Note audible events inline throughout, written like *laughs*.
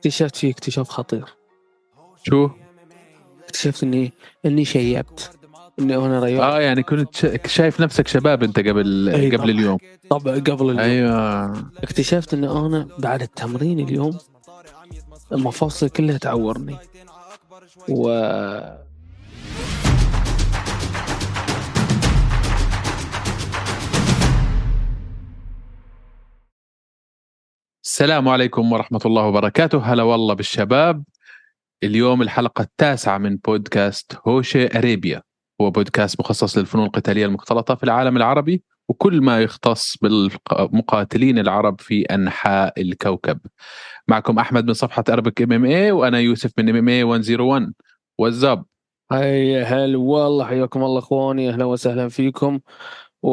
اكتشفت فيه اكتشاف خطير. شو؟ اكتشفت اني إني شيبت. إني أنا رياض. آه يعني كنت شا- شايف نفسك شباب أنت قبل أي قبل طبعاً. اليوم. طبعا قبل اليوم. أيوه. اكتشفت إن أنا بعد التمرين اليوم المفاصل كلها تعورني. و السلام عليكم ورحمة الله وبركاته. هلا والله بالشباب. اليوم الحلقة التاسعة من بودكاست هوشة أريبيا. هو بودكاست مخصص للفنون القتالية المختلطة في العالم العربي وكل ما يختص بالمقاتلين العرب في أنحاء الكوكب. معكم أحمد من صفحة أربك إم إم اي وأنا يوسف من إم إم اي 101 والزب هيا هلا والله حياكم الله أخواني. أهلا وسهلا فيكم. و...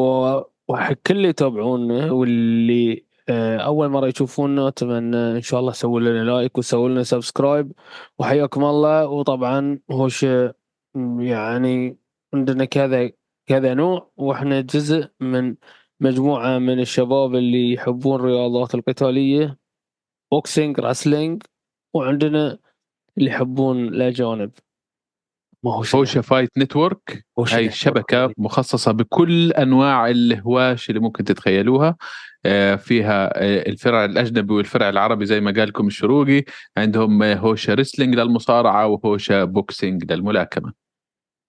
وحق اللي يتابعونا واللي أول مرة يشوفونا أتمنى إن شاء الله سووا لنا like وسووا لنا subscribe وحياكم الله. وطبعا هوش يعني عندنا كذا كذا نوع وإحنا جزء من مجموعة من الشباب اللي يحبون الرياضات القتالية boxing wrestling وعندنا اللي يحبون الأجانب. ما هو هوشة fight network هاي. الشبكة مخصصة بكل أنواع الهواش اللي ممكن تتخيلوها. آه، فيها آه، الفرع الأجنبي والفرع العربي زي ما قالكم الشروقي. عندهم آه، هوشة wrestling للمصارعة وهوشة boxing للملاكمة.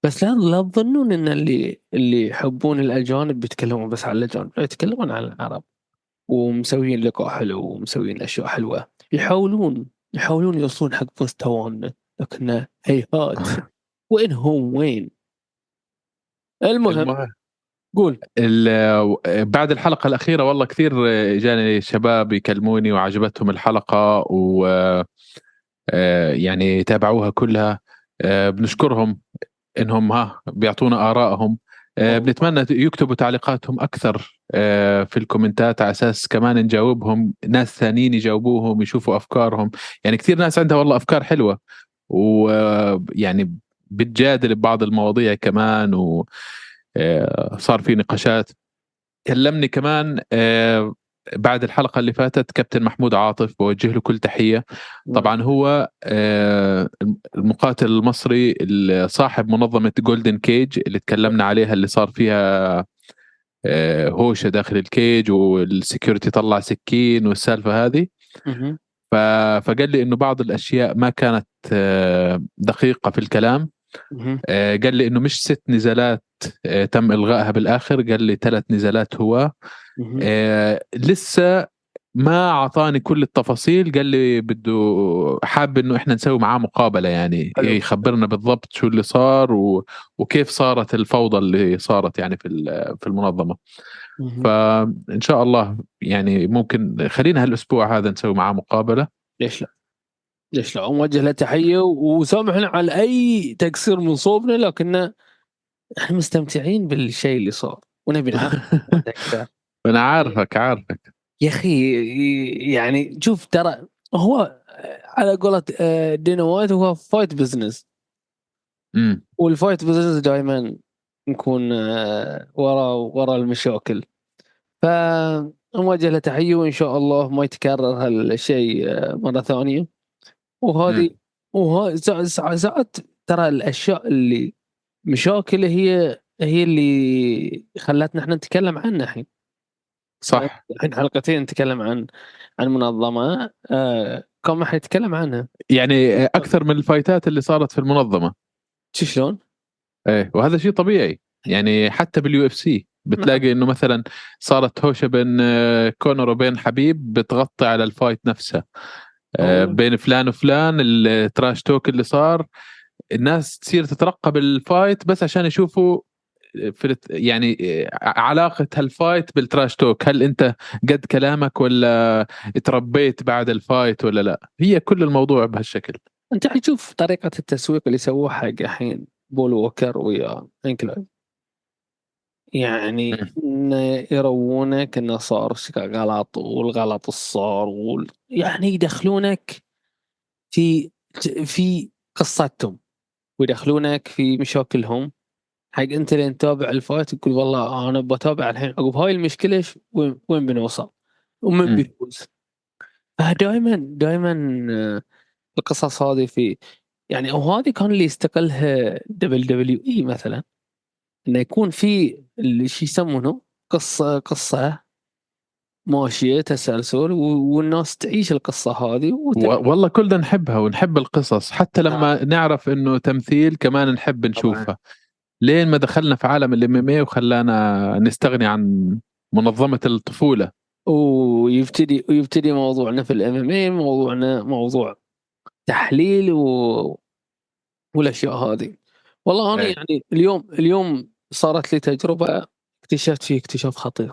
بس لا لا تظنون إن اللي اللي يحبون الأجانب بيتكلمون بس عن الأجانب لا يتكلمون عن العرب. ومسويين لقاء حلو ومسويين أشياء حلوة. يحاولون يحاولون يوصلون حق مستوانا لكن هيهات. *laughs* وين هم وين. المهم المهم. قول. ال- بعد الحلقة الأخيرة والله كثير جاني شباب يكلموني وعجبتهم الحلقة و آه، يعني تابعوها كلها. آه، بنشكرهم إنهم ها بيعطونا آه، والله. بنتمنى يكتبوا تعليقاتهم أكثر آه، في الكومنتات على أساس كمان نجاوبهم. ناس ثانيين يجاوبوهم يشوفوا أفكارهم. يعني كثير ناس عندها والله أفكار حلوة. ويعني بتجادل ببعض المواضيع كمان وصار في نقاشات. كلمني كمان آه، بعد الحلقة اللي فاتت كابتن محمود عاطف بوجه له كل تحية. طبعا هو آه، المقاتل المصري صاحب منظمة جولدن كيج اللي تكلمنا عليها اللي صار فيها آه، هوشة داخل ال cage وال security طلع سكين والسالفة هذه. فقال لي إنه بعض الأشياء ما كانت آه، دقيقة في الكلام. آه، قال لي إنه مش ست نزالات آه، تم إلغائها بالآخر قال لي ثلاث نزالات هو. آه، لسه ما أعطاني كل التفاصيل قال لي بده حاب إنه إحنا نسوي معاه مقابلة يعني حلو. يخبرنا بالضبط شو اللي صار و... وكيف صارت الفوضى اللي صارت يعني في في المنظمة. فإن شاء الله يعني ممكن خلينا هالأسبوع هذا نسوي معاه مقابلة ليش لا؟ ليش لا؟ نوجه له تحية وسامحنا على أي تقصير من صوبنا لكن إحنا مستمتعين بالشيء اللي صار ونبي *laughs* أنا عارفك عارفك. يا أخي يعني شوف ترى هو على قولة آه، دينا وايت هو fight business امم وال fight business دائما نكون آه، ورا ورا المشاكل. فنوجه له تحية وإن شاء الله ما يتكرر هالشيء آه، مرة ثانية. وهذه سا- ساعات ترى الأشياء اللي مشاكل هي هي اللي خلتنا إحنا نتكلم عنها الحين. صح. الحين حلقتين نتكلم عن عن منظمة آه كم ما حنتكلم عنها؟ يعني أكثر من الفايتات اللي صارت في المنظمة. شو شلون؟ إيه وهذا شيء طبيعي. يعني حتى بال UFC بتلاقي إنه مثلا صارت هوشة بين آه، كونر وبين حبيب بتغطي على ال fight نفسها أوه. بين فلان وفلان ال trash talk اللي صار. الناس تصير تترقب ال fight بس عشان يشوفوا في يعني آه، علاقة هال fight بال trash talk. هل انت قد كلامك ولا تربيت بعد ال fight ولا لا؟ هي كل الموضوع بهالشكل. انت حتشوف طريقة التسويق اللي سووها حق الحين بول ووكر ويا انكلاين يعني. إنه يروونك إنه صار غلط والغلط الصار وال... يعني يدخلونك في في قصتهم ويدخلونك في مشاكلهم. حق أنت اللي تتابع الفايت تقول والله أنا بتابع الحين. عقب هاي المشكلة وين وين بنوصل؟ ومن. بيفوز. دائما دائما القصص هذه في يعني أو هذه كان اللي يستغلها WWE مثلا. انه يكون في اللي شو يسمونه قصة قصة ماشيه تسلسل والناس تعيش القصة هذه والله كلنا نحبها ونحب القصص حتى لما آه. نعرف إنه تمثيل كمان نحب نشوفها طبعا. لين ما دخلنا في عالم ال MM وخلانا نستغني عن منظمة الطفولة ويبتدي ويبتدي موضوعنا في الإم إم اي موضوعنا موضوع تحليل و... والأشياء هذه والله أنا أي. يعني اليوم اليوم صارت لي تجربة اكتشفت فيه اكتشاف خطير.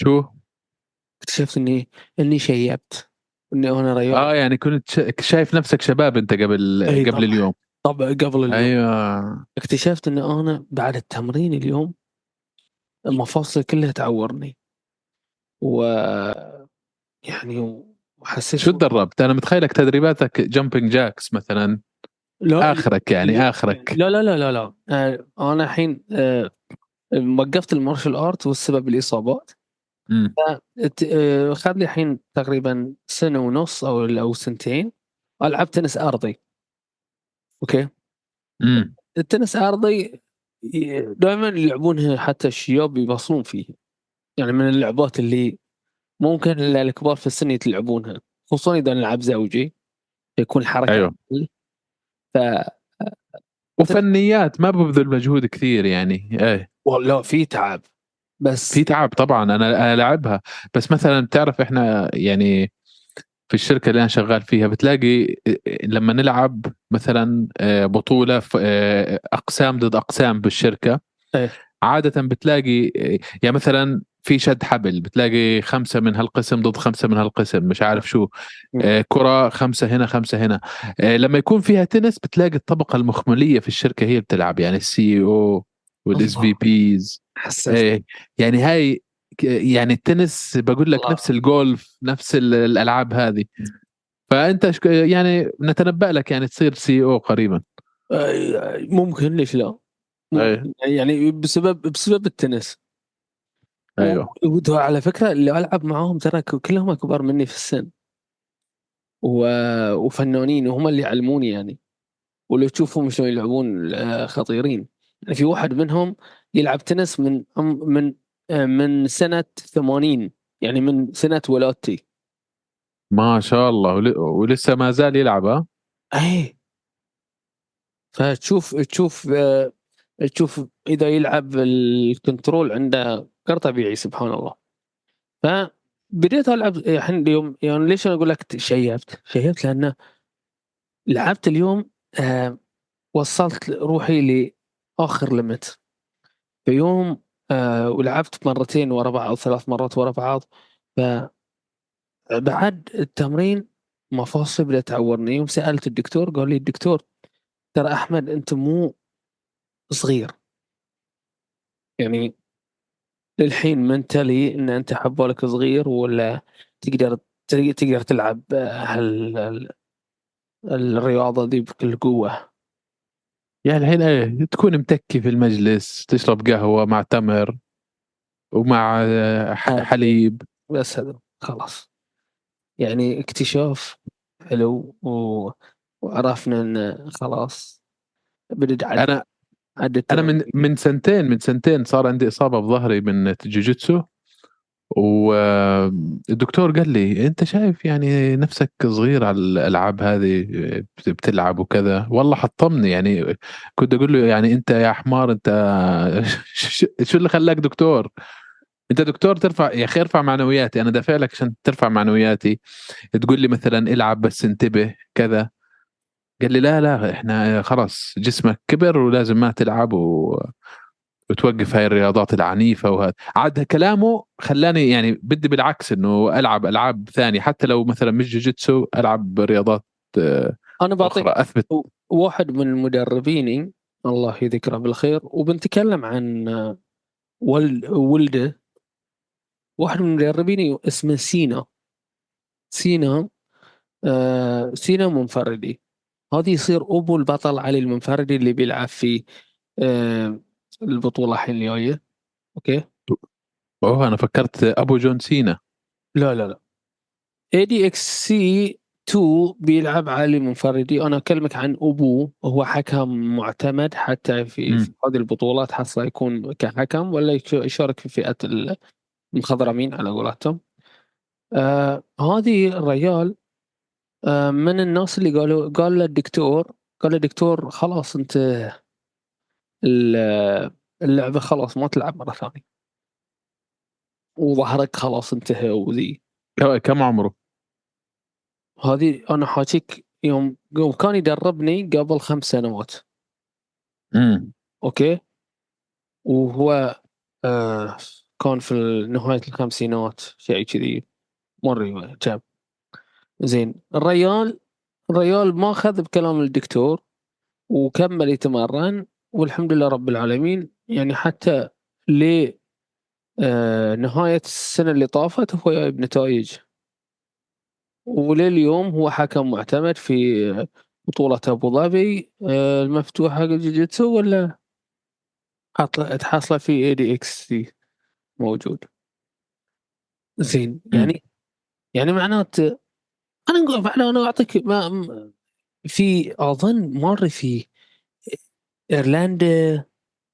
شو؟ اكتشفت إني إني شيبت إني أنا رياض. آه يعني كنت شايف نفسك شباب أنت قبل أي قبل طبعا. اليوم. طبعا قبل اليوم. أيوه. اكتشفت إن أنا بعد التمرين اليوم المفاصل كلها تعورني. و يعني وحسيت شو تدربت؟ أنا متخيلك تدريباتك jumping jacks مثلا. لا آخرك يعني آخرك. لا لا لا لا لا. آه، أنا الحين آه، وقفت ال martial art والسبب الإصابات. آه، خذ لي الحين تقريبا سنة ونص أو أو سنتين. ألعب تنس أرضي. أوكي؟ امم التنس أرضي دائما يلعبونها حتى الشياب يقدرون فيه يعني من اللعبات اللي ممكن الكبار في السن يتلعبونها. خصوصا إذا نلعب زوجي يكون الحركه أيوه. ف وفنيات ما ببذل مجهود كثير يعني إيه. والله في تعب. بس في تعب طبعا أنا ألعبها. بس مثلا بتعرف إحنا يعني في الشركة اللي أنا شغال فيها بتلاقي لما نلعب مثلا آه، بطولة آه، أقسام ضد أقسام بالشركة أيه. عادة بتلاقي يعني مثلا في شد حبل بتلاقي خمسة من هالقسم ضد خمسة من هالقسم مش عارف شو. آه كرة خمسة هنا خمسة هنا. آه لما يكون فيها تنس بتلاقي الطبقة المخملية في الشركة هي بتلعب يعني السي أو والاس في بيز يعني هاي يعني التنس بقول لك الله. نفس الجولف نفس الألعاب هذه. فأنت يعني نتنبأ لك يعني تصير سي أو قريبا. آه، ممكن ليش لا؟ ممكن. يعني بسبب بسبب التنس. أيوه. وعلى فكرة اللي ألعب معاهم ترى كلهم اكبر مني في السن. و... وفنانين وهم اللي يعلموني يعني. ولو تشوفهم شلون يلعبون آه، خطيرين. يعني في واحد منهم يلعب تنس من من آه، من سنة 80 يعني من سنة ولادتي. ما شاء الله. ولسه ما زال يلعب ها؟ اي فتشوف تشوف آه، تشوف إذا يلعب ال control عنده غير طبيعي سبحان الله. فبديت ألعب الحين اليوم يعني ليش أنا أقول لك شيبت؟ شيبت لأن لعبت اليوم آه وصلت روحي لآخر ليمت في يوم آه ولعبت مرتين ورا بعض ثلاث مرات ورا بعض. ف بعد التمرين مفاصل بدأت تعورني. يوم سألت الدكتور قال لي الدكتور ترى أحمد أنت مو صغير. يعني للحين منتلي إن أنت حبالك صغير ولا تقدر تقدر تلعب هال الرياضة دي بكل قوة؟ يعني الحين إيه تكون متكي في المجلس تشرب قهوة مع تمر ومع حليب. بس هذا خلاص. يعني اكتشاف حلو و... وعرفنا إن خلاص بدد أنا أنا من من سنتين من سنتين صار عندي إصابة بظهري من جوجيتسو. والدكتور قال لي أنت شايف يعني نفسك صغير على الألعاب هذه بتلعب وكذا. والله حطمني يعني كنت أقول له يعني أنت يا حمار أنت *laughs* شو اللي خلاك دكتور؟ أنت دكتور ترفع يا أخي ارفع معنوياتي أنا دافع لك عشان ترفع معنوياتي. تقول لي مثلا إلعب بس انتبه كذا. قال لي لا لا إحنا خلاص جسمك كبر ولازم ما تلعب و... وتوقف هاي الرياضات العنيفة وهذا. عاد كلامه خلاني يعني بدي بالعكس إنه ألعب ألعاب ثانية. حتى لو مثلا مش جوجيتسو ألعب رياضات آه، أنا بعطيك أثبت. واحد من مدربيني الله يذكره بالخير وبنتكلم عن ولد ولده. واحد من مدربيني اسمه سينا. سينا آه سينا منفردي. هذا يصير أبو البطل علي المنفردي اللي بيلعب في آه، البطولة الحين الجاية. أوكي؟ أوه أنا فكرت أبو جون سينا. لا لا لا. ADXC 2 بيلعب على منفردي أنا أكلمك عن ابوه هو حكم معتمد حتى في. في هذه البطولات حصل يكون كحكم ولا يش- يشارك في فئة المخضرمين على قولتهم. آه هذه الرجال من الناس اللي قالوا قال للدكتور قال للدكتور خلاص انت ال- اللعبة خلاص ما تلعب مرة ثانية. وظهرك خلاص انتهى وذي. كم عمره؟ هذه أنا حاكيك يوم يوم كان يدربني قبل خمس سنوات. امم أوكي؟ وهو آه كان في نهاية الخمسينات شيء كذي مري جاب. زين الريال الريال ما أخذ بكلام الدكتور وكمل يتمرن والحمد لله رب العالمين. يعني حتى ل آه نهاية السنة اللي طافت هو جايب نتائج. ولليوم هو حكم معتمد في بطولة أبو ظبي. آه، المفتوحة جوجيتسو ولا تحصله في ADXC موجود. زين يعني يعني معنات أنا فعلا أنا أعطيك ما في أظن مر في إيرلندا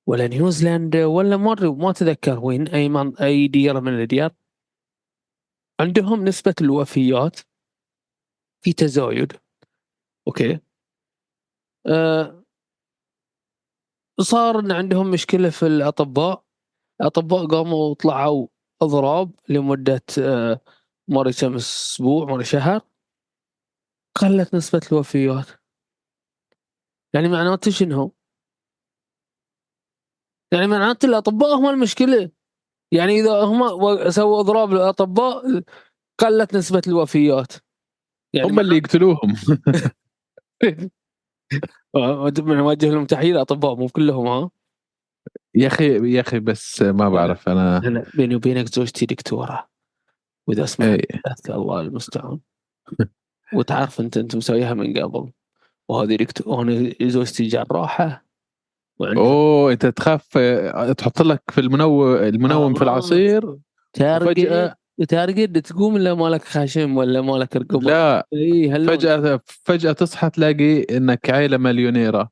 ولا نيوزيلندا ولا مر ما أتذكر وين أي من أي ديره من الديار. عندهم نسبة الوفيات في تزايد. أوكي. آه صار إن عندهم مشكلة في الأطباء. الأطباء قاموا طلعوا أضراب لمدة آه مرة كم أسبوع مرة شهر. قلت نسبة الوفيات. يعني معناته شنو؟ يعني معناته الأطباء هم المشكلة. يعني إذا هم سووا اضراب للأطباء قلت نسبة الوفيات. يعني هم اللي يقتلوهم. *laughs* نوجه لهم تحية الأطباء مو كلهم ها؟ يا أخي يا أخي بس ما بعرف أنا أنا بيني وبينك زوجتي دكتورة. وإذا اسمع إيه. الله المستعان. *laughs* وتعرف انت انت مسويها من قبل. وهذه وأنا زوجتي جراحه أوه انت تخاف تحط لك في المنوم المنوم في آه. العصير ترقد ترقد تقوم إلا مالك خشم ولا مالك رقبة. لا فجأة فجأة تصحى تلاقي إنك عيلة مليونيرة.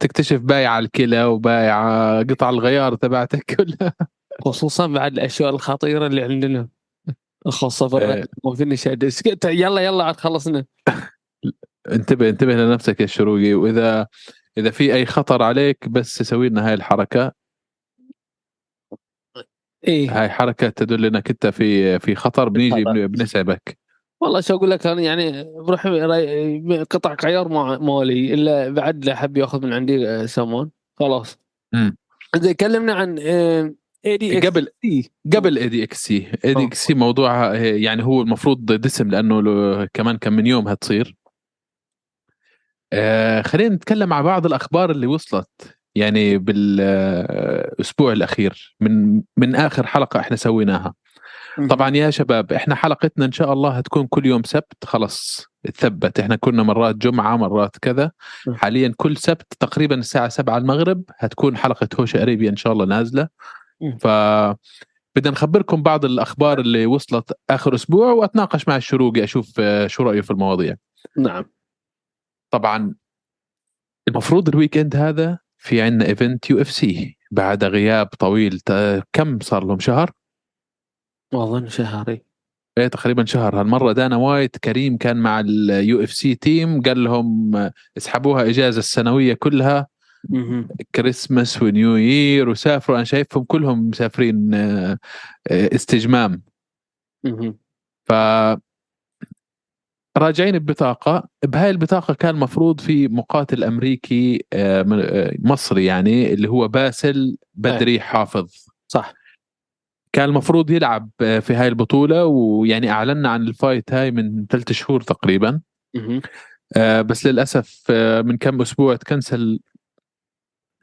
تكتشف بايعة الكلى وبايعة قطع الغيار تبعتك كلها. خصوصا بعد الأشياء الخطيرة اللي عندنا. إيه. ما فيني شيء اسكت، يلا يلا عاد خلصنا. *laughs* انتبه انتبه لنفسك يا الشروقي وإذا إذا في أي خطر عليك بس سوي لنا هاي الحركة. إيه. هاي حركة تدل إنك أنت في في خطر بنيجي بنسعفك. والله شو أقول لك أنا يعني بروح قطع غيار ما- مالي إلا بعد لا حب يأخذ من عندي آه، سامان خلاص. مم. زين كلمنا عن اي دي قبل قبل اي دي إكس سي اي دي إكس سي موضوعها يعني هو المفروض دسم لأنه كمان كم من يوم هتصير. آه خلينا نتكلم عن بعض الأخبار اللي وصلت يعني بالأسبوع الأخير من من آخر حلقة إحنا سويناها. طبعا يا شباب إحنا حلقتنا إن شاء الله هتكون كل يوم سبت خلص تثبت إحنا كنا مرات جمعة مرات كذا. حاليا كل سبت تقريبا الساعة 7 المغرب هتكون حلقة هوش أريبيا إن شاء الله نازلة. ف بدنا نخبركم بعض الأخبار اللي وصلت آخر أسبوع وأتناقش مع الشروقي أشوف آه، شو رأيه في المواضيع. نعم. طبعا المفروض ال weekend هذا في عندنا event UFC بعد غياب طويل كم صار لهم شهر؟ اظن شهري إيه. تقريبا شهر. هالمرة دانا وايت كريم كان مع ال UFC team قال لهم اسحبوها إجازة السنوية كلها. Christmas و New Year وسافروا. أنا شايفهم كلهم مسافرين آه، استجمام. ف راجعين ببطاقة. بهاي البطاقة كان المفروض في مقاتل أمريكي آه، آه، مصري يعني اللي هو باسل بدري حافظ. صح. كان المفروض يلعب في هاي البطولة ويعني أعلنا عن ال fight هاي من ثلاثة شهور تقريبا. آه، بس للأسف من كم أسبوع تكنسل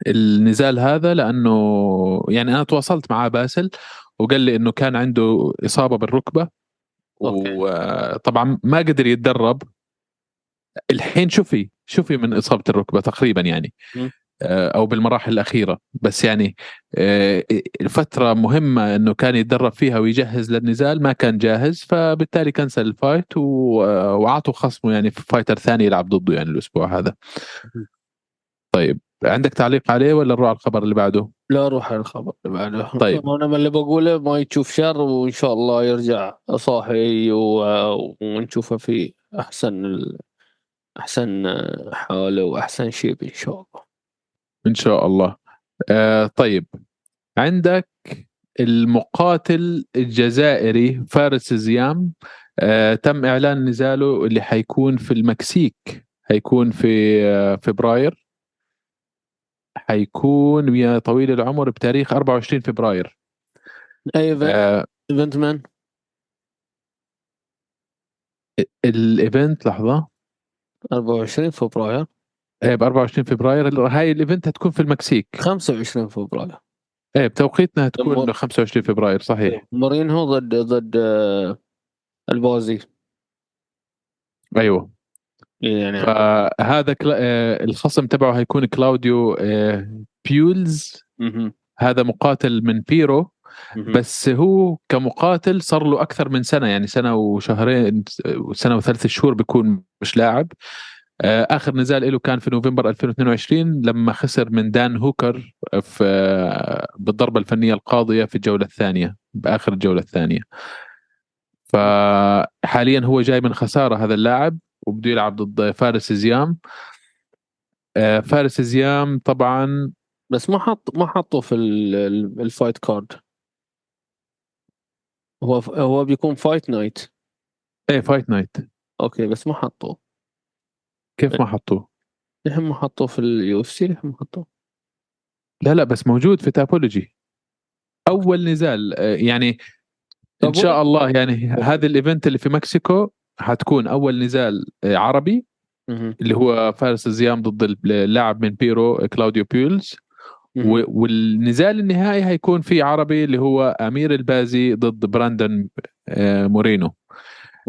النزال هذا لأنه يعني أنا تواصلت مع باسل وقال لي إنه كان عنده إصابة بالركبة أوكي. وطبعا ما قدر يتدرب. الحين شوفي شوفي من إصابة الركبة تقريبا يعني. آه، أو بالمراحل الأخيرة. بس يعني آه، الفترة مهمة إنه كان يتدرب فيها ويجهز للنزال ما كان جاهز فبالتالي كنسل ال fight وعطوا خصمه يعني في fighter ثاني يلعب ضده يعني الأسبوع هذا. طيب. عندك تعليق عليه ولا نروح على الخبر اللي بعده؟ لا روح على الخبر اللي بعده. طيب. *laughs* أنا اللي بقوله ما يشوف شر وإن شاء الله يرجع صاحي و- ونشوفه في أحسن ال... أحسن حاله وأحسن شيء إن شاء الله. إن شاء الله. آه طيب. عندك المقاتل الجزائري فارس زيام آه تم إعلان نزاله اللي حيكون في المكسيك حيكون في آه فبراير. حيكون يا طويل العمر بتاريخ 24 فبراير. أي event؟ آه مان ال event لحظة. 24 فبراير. إيه ب 24 فبراير. هاي ال event هتكون في المكسيك. 25 فبراير. إيه بتوقيتنا هتكون لما- 25 فبراير صحيح. مورينو ضد ضد آه، ألبازي. أيوه. يعني. فهذا كلا... آه، الخصم تبعه هيكون كلاوديو آه، بيولز. هذا مقاتل من بيرو. بس هو كمقاتل صار له أكثر من سنة يعني سنة وشهرين سنة وثلاث شهور بيكون مش لاعب. آه، آخر نزال له كان في نوفمبر 2022 لما خسر من دان هوكر في بالضربة الفنية القاضية في الجولة الثانية بآخر الجولة الثانية. فحاليا هو جاي من خسارة هذا اللاعب. وبده يلعب ضد فارس زيام. آه، فارس زيام طبعا بس ما حط ما حطوا في ال- ال- ال fight card هو هو بيكون fight night إيه fight night أوكي بس ما حطوه كيف ما حطوه؟ لحين ما حطوه في ال UFC لحين ما حطوه. لا لا بس موجود في Tapology أول نزال آه، يعني إن شاء الله يعني هذا ال event اللي في Mexico حتكون أول نزال آه، عربي. اللي هو فارس الزيام ضد اللاعب من بيرو كلاوديو بيولز. والنزال النهائي هيكون فيه عربي اللي هو أمير البازي ضد براندن آه، مورينو.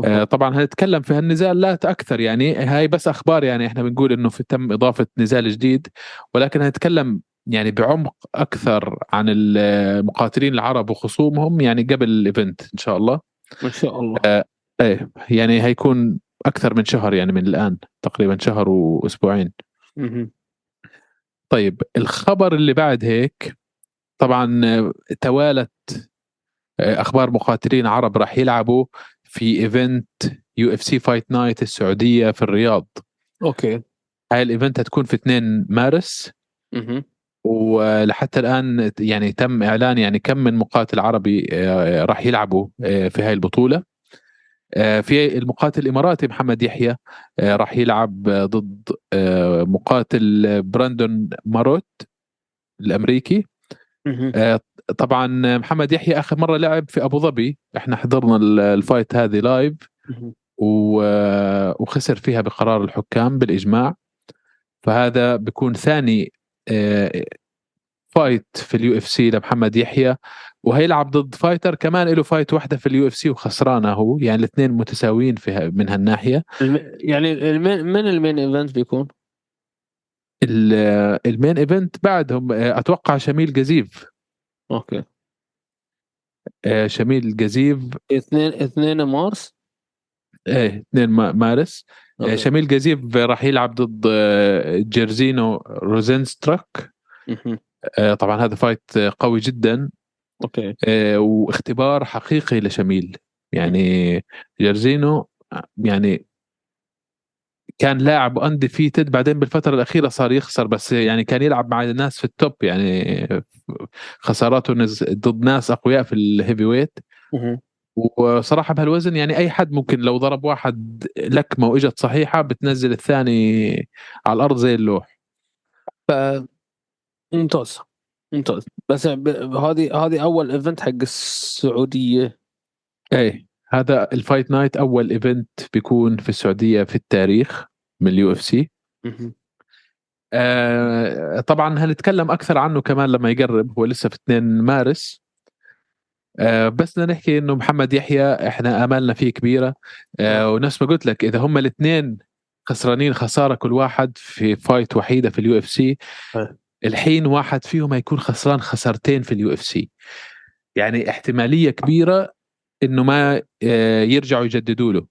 آه، طبعا هنتكلم في هالنزال لا أكثر يعني هاي بس أخبار يعني إحنا بنقول إنه في تم إضافة نزال جديد ولكن هنتكلم يعني بعمق أكثر عن المقاتلين العرب وخصومهم يعني قبل ال event إن شاء الله. إن شاء الله. إيه يعني هيكون أكثر من شهر يعني من الآن تقريبا شهر وأسبوعين. طيب الخبر اللي بعد هيك طبعا توالت آه، أخبار مقاتلين عرب راح يلعبوا في event UFC Fight Night السعودية في الرياض. أوكي. هاي ال event هتكون في 2 مارس. مهم. ولحتى الآن يعني تم إعلان يعني كم من مقاتل عربي آه، راح يلعبوا آه، في هاي البطولة. في المقاتل الإماراتي محمد يحيى آه، راح يلعب آه، ضد آه، مقاتل براندون ماروت الأمريكي. آه، طبعا محمد يحيى آخر مرة لعب في أبو ظبي. إحنا حضرنا ال- ال fight هذه live وخسر فيها بقرار الحكام بالإجماع. فهذا بيكون ثاني آه، fight في ال UFC لمحمد يحيى. وهيلعب ضد fighter. كمان له fight واحدة في ال UFC وخسرانة هو. يعني الاثنين متساويين في من هالناحية. الم... يعني ال main من ال main event بيكون؟ ال- ال main event بعدهم آه، أتوقع شميل جزيف. okay. آه، شميل جزيف. اثنين اثنين مارس؟ إيه 2 ما- مارس. آه، okay. شميل جزيف راح يلعب ضد جيرزينو روزنستراك طبعا هذا fight قوي جدا. okay. آه، واختبار حقيقي لشميل. يعني جيرزينو آه، يعني كان لاعب undefeated بعدين بالفترة الأخيرة صار يخسر بس يعني كان يلعب مع الناس في ال top يعني خساراته نز- ضد ناس أقوياء في ال heavyweight. وصراحة بهالوزن يعني أي حد ممكن لو ضرب واحد لكمة وإجت صحيحة بتنزل الثاني على الأرض زي اللوح. ف ممتاز. ممتاز. بس هذه هذه أول event حق السعودية. إيه هذا ال Fight Night أول event بيكون في السعودية في التاريخ من ال UFC. آه طبعا هنتكلم أكثر عنه كمان لما يقرب هو لسه في 2 مارس. آه بس بدنا نحكي إنه محمد يحيى إحنا آمالنا فيه كبيرة. آه ونفس ما قلت لك إذا هم الاثنين خسرانين خسارة كل واحد في fight وحيدة في ال UFC. الحين واحد فيهم هيكون خسران خسارتين في ال UFC. يعني احتمالية كبيرة إنه ما آه، يرجعوا يجددوا له.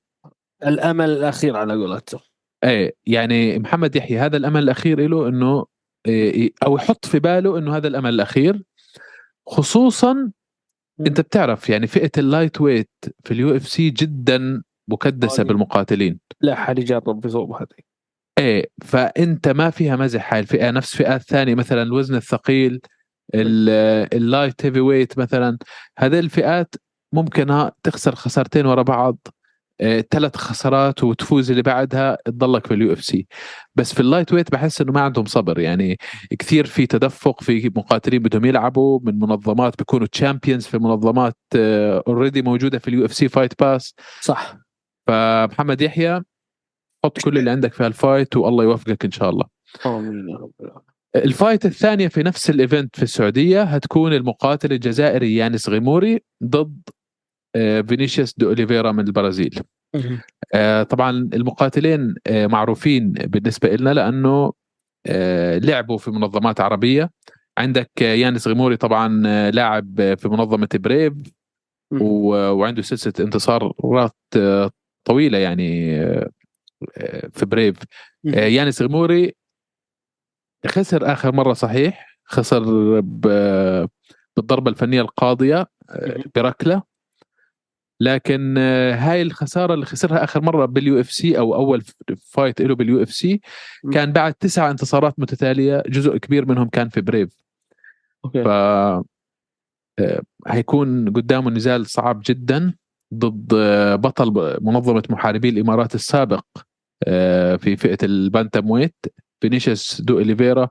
الأمل الأخير على قولته إيه يعني محمد يحيى هذا الأمل الأخير له إنه إيه، أو يحط في باله إنه هذا الأمل الأخير. خصوصا أنت بتعرف يعني فئة ال lightweight في ال UFC جدا مكدسة طيب. بالمقاتلين. لا حد يجرب بصوب هذه. إيه فأنت ما فيها مزح هاي الفئة. نفس فئات ثانية مثلا الوزن الثقيل ال light heavyweight مثلا. هذه الفئات ممكن تخسر خسارتين ورا بعض. ثلاث خسارات وتفوز اللي بعدها تضلك في ال UFC بس في ال lightweight بحس إنه ما عندهم صبر. يعني كثير في تدفق في مقاتلين بدهم يلعبوا من منظمات بيكونوا champions في منظمات already موجودة في ال UFC Fight Pass صح. فمحمد يحيى حط كل اللي عندك في ال fight والله يوفقك إن شاء الله. آمين يا رب العالمين. ال fight الثانية في نفس ال event في السعودية هتكون المقاتل الجزائري يانس غيموري ضد فينيسيوس دو أوليفيرا من البرازيل. آه، طبعا المقاتلين آه، معروفين بالنسبة لنا لأنه آه، لعبوا في منظمات عربية. عندك يانس غيموري طبعا لاعب في منظمة بريف. وعنده سلسلة انتصارات طويلة يعني في بريف. يانس غيموري خسر آخر مرة صحيح خسر بالضربة الفنية القاضية بركله لكن آه، هاي الخسارة اللي خسرها آخر مرة بال UFC أو أول fight له بال UFC كان بعد تسع انتصارات متتالية جزء كبير منهم كان في بريف. okay. ف آه، هيكون قدامه نزال صعب جدا. ضد آه، بطل منظمة محاربي الإمارات السابق في فئة ال bantamweight فينيسيوس دو أوليفيرا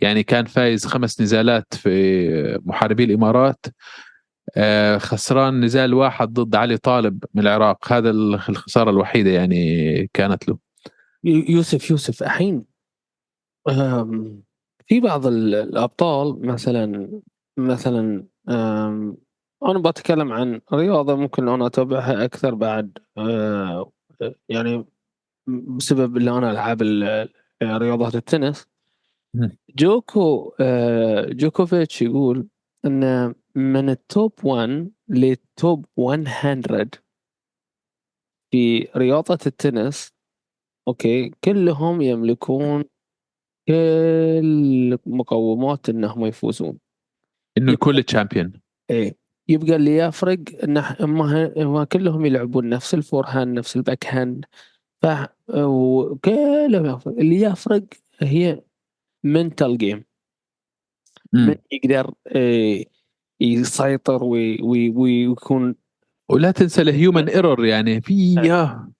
يعني كان فايز خمس نزالات في محاربي الإمارات. آه، خسران نزال واحد ضد علي طالب من العراق. هذا الخسارة الوحيدة يعني كانت له. يوسف يوسف الحين في بعض الأبطال مثلا مثلا أنا بتكلم عن رياضة ممكن أنا أتابعها أكثر بعد آه، يعني بسبب اللي أنا ألعب رياضات التنس. جوكو آه، جوكوفيتش يقول إن من ال top 1 لل top 100 في رياضة التنس okay كلهم يملكون كل مقومات إنهم يفوزون. إنه يكون champion إيه. يبقى اللي يفرق إن ما كلهم يلعبون نفس ال forehand نفس ال backhand. ف وكلهم يفرق. اللي يفرق هي mental game من يقدر إيه يسيطر ويكون ولا تنسى ال human error يعني في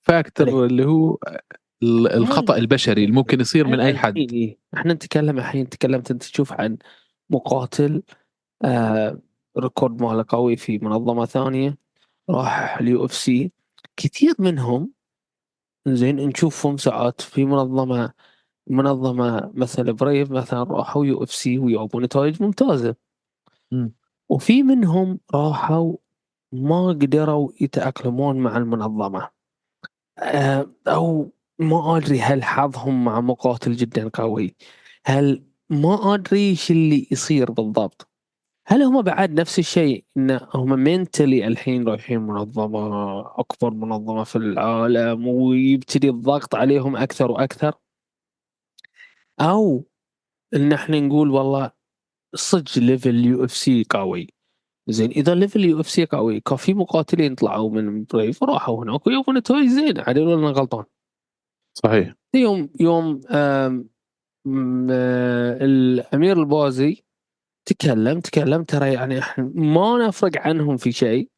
factor اللي هو الخطأ البشري اللي ممكن يصير من أي حد. إحنا نتكلم الحين تكلمت أنت تشوف عن مقاتل آه record ماله قوي في منظمه ثانية راح ال UFC. كثير منهم زين نشوفهم ساعات في منظمة منظمة مثل Brave مثلا راحوا UFC ويجيبون نتائج ممتازة. م. وفي منهم راحوا ما قدروا يتأقلمون مع المنظمة. آه، أو ما أدري هل حظهم مع مقاتل جدا قوي. هل ما أدري إيش اللي يصير بالضبط. هل هم بعد نفس الشيء إن هم منتلي الحين رايحين منظمة أكبر منظمة في العالم ويبتدي الضغط عليهم أكثر وأكثر؟ أو إن إحنا نقول والله صدق level UFC قوي. زين إذا level UFC قوي كان في مقاتلين طلعوا من Brave وراحوا هناك ويجيبون نتائج زين عدل ولا غلطان؟ صحيح. يوم يوم آم آه، الأمير البوزي تكلم تكلم ترى يعني إحنا ما نفرق عنهم في شيء.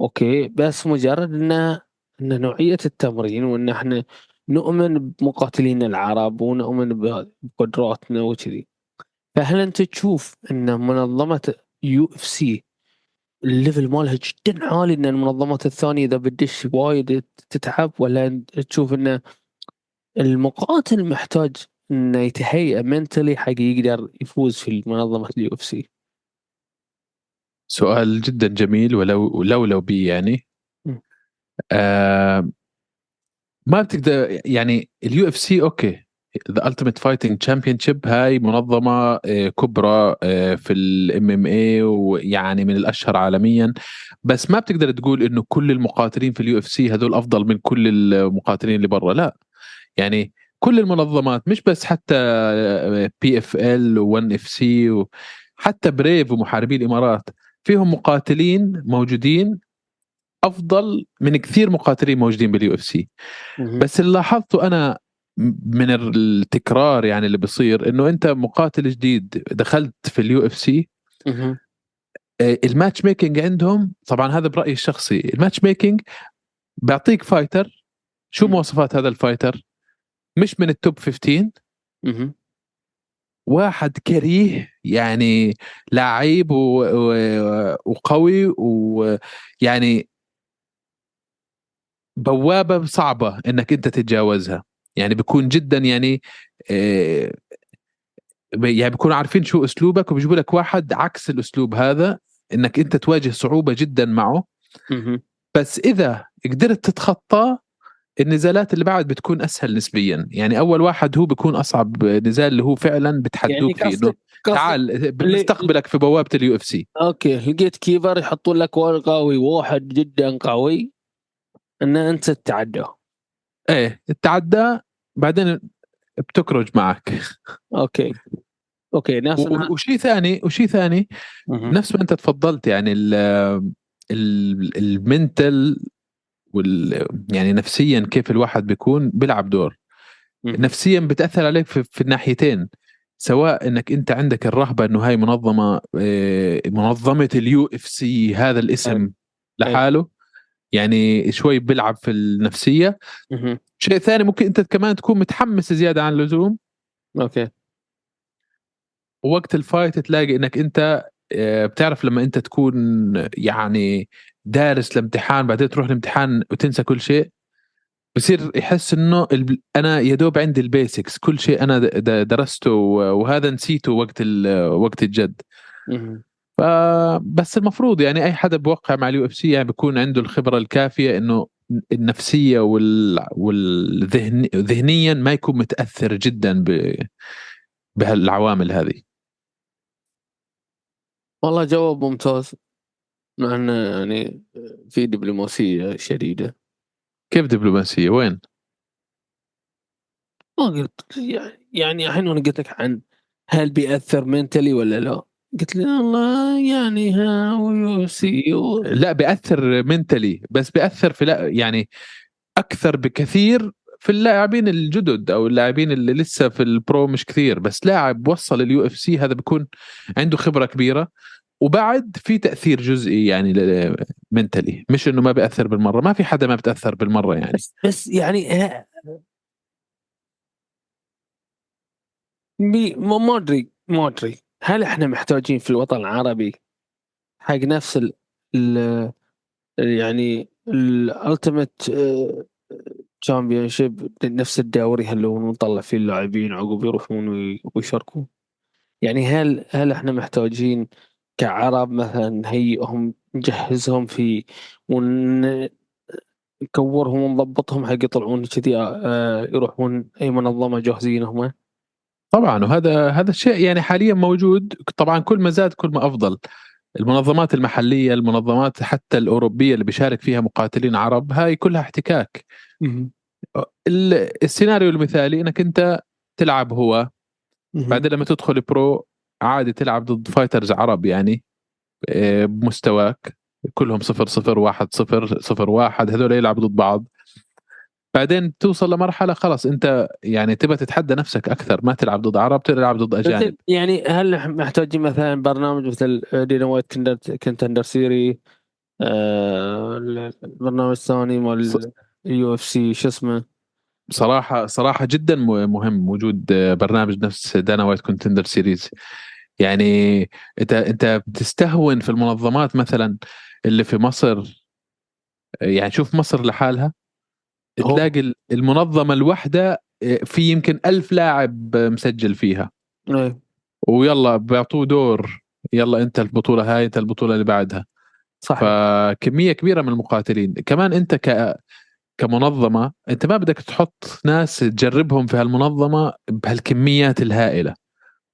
okay بس مجرد انه إن نوعية التمرين وإن إحنا نؤمن بمقاتلين العرب ونؤمن بقدراتنا وكذي. فهل أنت تشوف إن منظمة UFC ال level مالها جدا عالي إن المنظمات الثانية إذا بدش وايد تتعب؟ ولا تشوف إن المقاتل محتاج إنه يتهيأ mentally حق يقدر يفوز في منظمة ال UFC سؤال جدا جميل ولو لو لو بي يعني. آه ما بتقدر يعني ال UFC okay. The Ultimate Fighting Championship هاي منظمة آه، كبرى آه، في ال MMA ويعني من الأشهر عالميا. بس ما بتقدر تقول إنه كل المقاتلين في ال UFC هذول أفضل من كل المقاتلين اللي برا لا. يعني كل المنظمات مش بس حتى PFL و ONE FC حتى Brave ومحاربي الإمارات فيهم مقاتلين موجودين أفضل من كثير مقاتلين موجودين بال UFC بس اللي لاحظته أنا من التكرار يعني اللي بيصير إنه أنت مقاتل جديد دخلت في ال UFC ال matchmaking عندهم طبعا هذا برأيي الشخصي ال matchmaking بيعطيك fighter شو مواصفات هذا ال fighter مش من ال top 15 واحد كريه يعني لعيب وقوي ويعني بوابة صعبة إنك أنت تتجاوزها. يعني بيكون جدا يعني آه، يعني بيكونوا عارفين شو أسلوبك وبيجيبوا لك واحد عكس الأسلوب هذا إنك أنت تواجه صعوبة جدا معه. بس إذا قدرت تتخطاه النزالات اللي بعد بتكون أسهل نسبيا. يعني أول واحد هو بيكون أصعب نزال اللي هو فعلا بتحدوك يعني فيه. إنه تعال بنستقبلك في بوابة اليو إف سي. أوكي لقيت كيبر يحطون لك قوي واحد جدا قوي إن أنت تتعداه إيه تتعدى بعدين بتكرج معك. أوكي. أوكي ناس وشيء ثاني وشيء ثاني نفس ما أنت تفضلت يعني المنتل وال يعني نفسيا كيف الواحد بيكون بيلعب دور. نفسيا بتأثر عليك في, في الناحيتين. سواء إنك أنت عندك الرهبة إنه هاي منظمة آه، منظمة ال UFC هذا الاسم لحاله يعني شوي بيلعب في النفسية. شيء ثاني ممكن أنت كمان تكون متحمس زيادة عن اللزوم. okay. ووقت ال fight تلاقي إنك أنت آه، بتعرف لما أنت تكون يعني دارس الامتحان بعدين تروح الامتحان وتنسى كل شيء بصير يحس إنه أنا يا دوب عندي ال basics كل شيء أنا درسته وهذا نسيته وقت وقت الجد. فبس المفروض يعني أي حدا بوقع مع ال UFC يعني بيكون عنده الخبرة الكافية إنه النفسية وال والذهنيا ما يكون متأثر جدا ب بهالعوامل هذه. والله جواب ممتاز. مع انه يعني في دبلوماسية شديدة كيف دبلوماسية وين؟ ما قلت يعني الحين أنا قلت لك عن هل بيأثر mentally ولا لا؟ قلت لي والله يعني ها لا بيأثر mentally بس بيأثر في لا يعني أكثر بكثير في اللاعبين الجدد أو اللاعبين اللي لسه في ال pro مش كثير بس لاعب وصل ال UFC هذا بيكون عنده خبرة كبيرة وبعد في تأثير جزئي يعني mentally مش إنه ما بيأثر بالمرة ما في حدا ما بتأثر بالمرة يعني. بس, بس يعني ما أدري ما أدري. هل إحنا محتاجين في الوطن العربي حق نفس ال, ال يعني ال Ultimate Championship نفس الدوري؟ هل نطلع فيه اللاعبين عقب يروحون ويشاركون؟ يعني هل هل إحنا محتاجين كعرب مثلا نهيئهم نجهزهم في ونكورهم ونضبطهم حق يطلعون كذي آه، يروحون أي منظمة جاهزين هم. طبعا وهذا هذا الشيء يعني حاليا موجود طبعا كل ما زاد كل ما أفضل. المنظمات المحلية المنظمات حتى الأوروبية اللي بيشارك فيها مقاتلين عرب هاي كلها احتكاك. السيناريو المثالي إنك أنت تلعب هو بعدين لما تدخل pro عادي تلعب ضد fighters عرب يعني آه، بمستواك. كلهم صفر صفر واحد صفر صفر واحد هذول يلعبوا ضد بعض. بعدين توصل لمرحلة خلاص أنت يعني تبى تتحدى نفسك أكثر ما تلعب ضد عرب تلعب ضد أجانب. يعني هل محتاجين مثلا برنامج مثل Dana White Contender Series آه البرنامج الثاني مال ال UFC شو اسمه؟ صراحة صراحة جدا مهم وجود برنامج نفس دانا وايت Contender Series يعني انت انت بتستهون في المنظمات مثلا اللي في مصر يعني شوف مصر لحالها تلاقي المنظمة الواحده آه، في يمكن ألف لاعب مسجل فيها. أيه. ويلا بيعطوه دور يلا أنت البطولة هاي أنت البطولة اللي بعدها. صح فكمية كبيرة من المقاتلين. كمان أنت ك كمنظمة أنت ما بدك تحط ناس تجربهم في هالمنظمة بهالكميات الهائلة.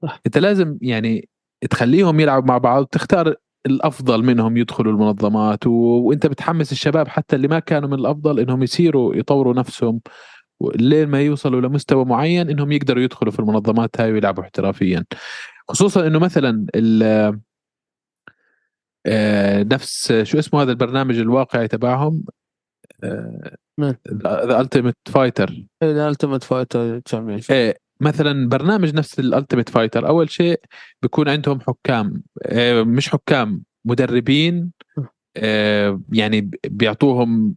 صح. انت لازم يعني تخليهم يلعبوا مع بعض وتختار الأفضل منهم يدخلوا المنظمات و... وانت بتحمس الشباب حتى اللي ما كانوا من الأفضل إنهم يصيروا يطوروا نفسهم لين ما يوصلوا لمستوى معين إنهم يقدروا يدخلوا في المنظمات هاي ويلعبوا احترافيا. خصوصا إنه مثلا ال آه، نفس شو اسمه هذا البرنامج الواقعي تبعهم؟ The Ultimate Fighter The Ultimate Fighter إيه مثلا برنامج نفس ال Ultimate Fighter أول شيء بيكون عندهم حكام آه، مش حكام مدربين آه، يعني بيعطوهم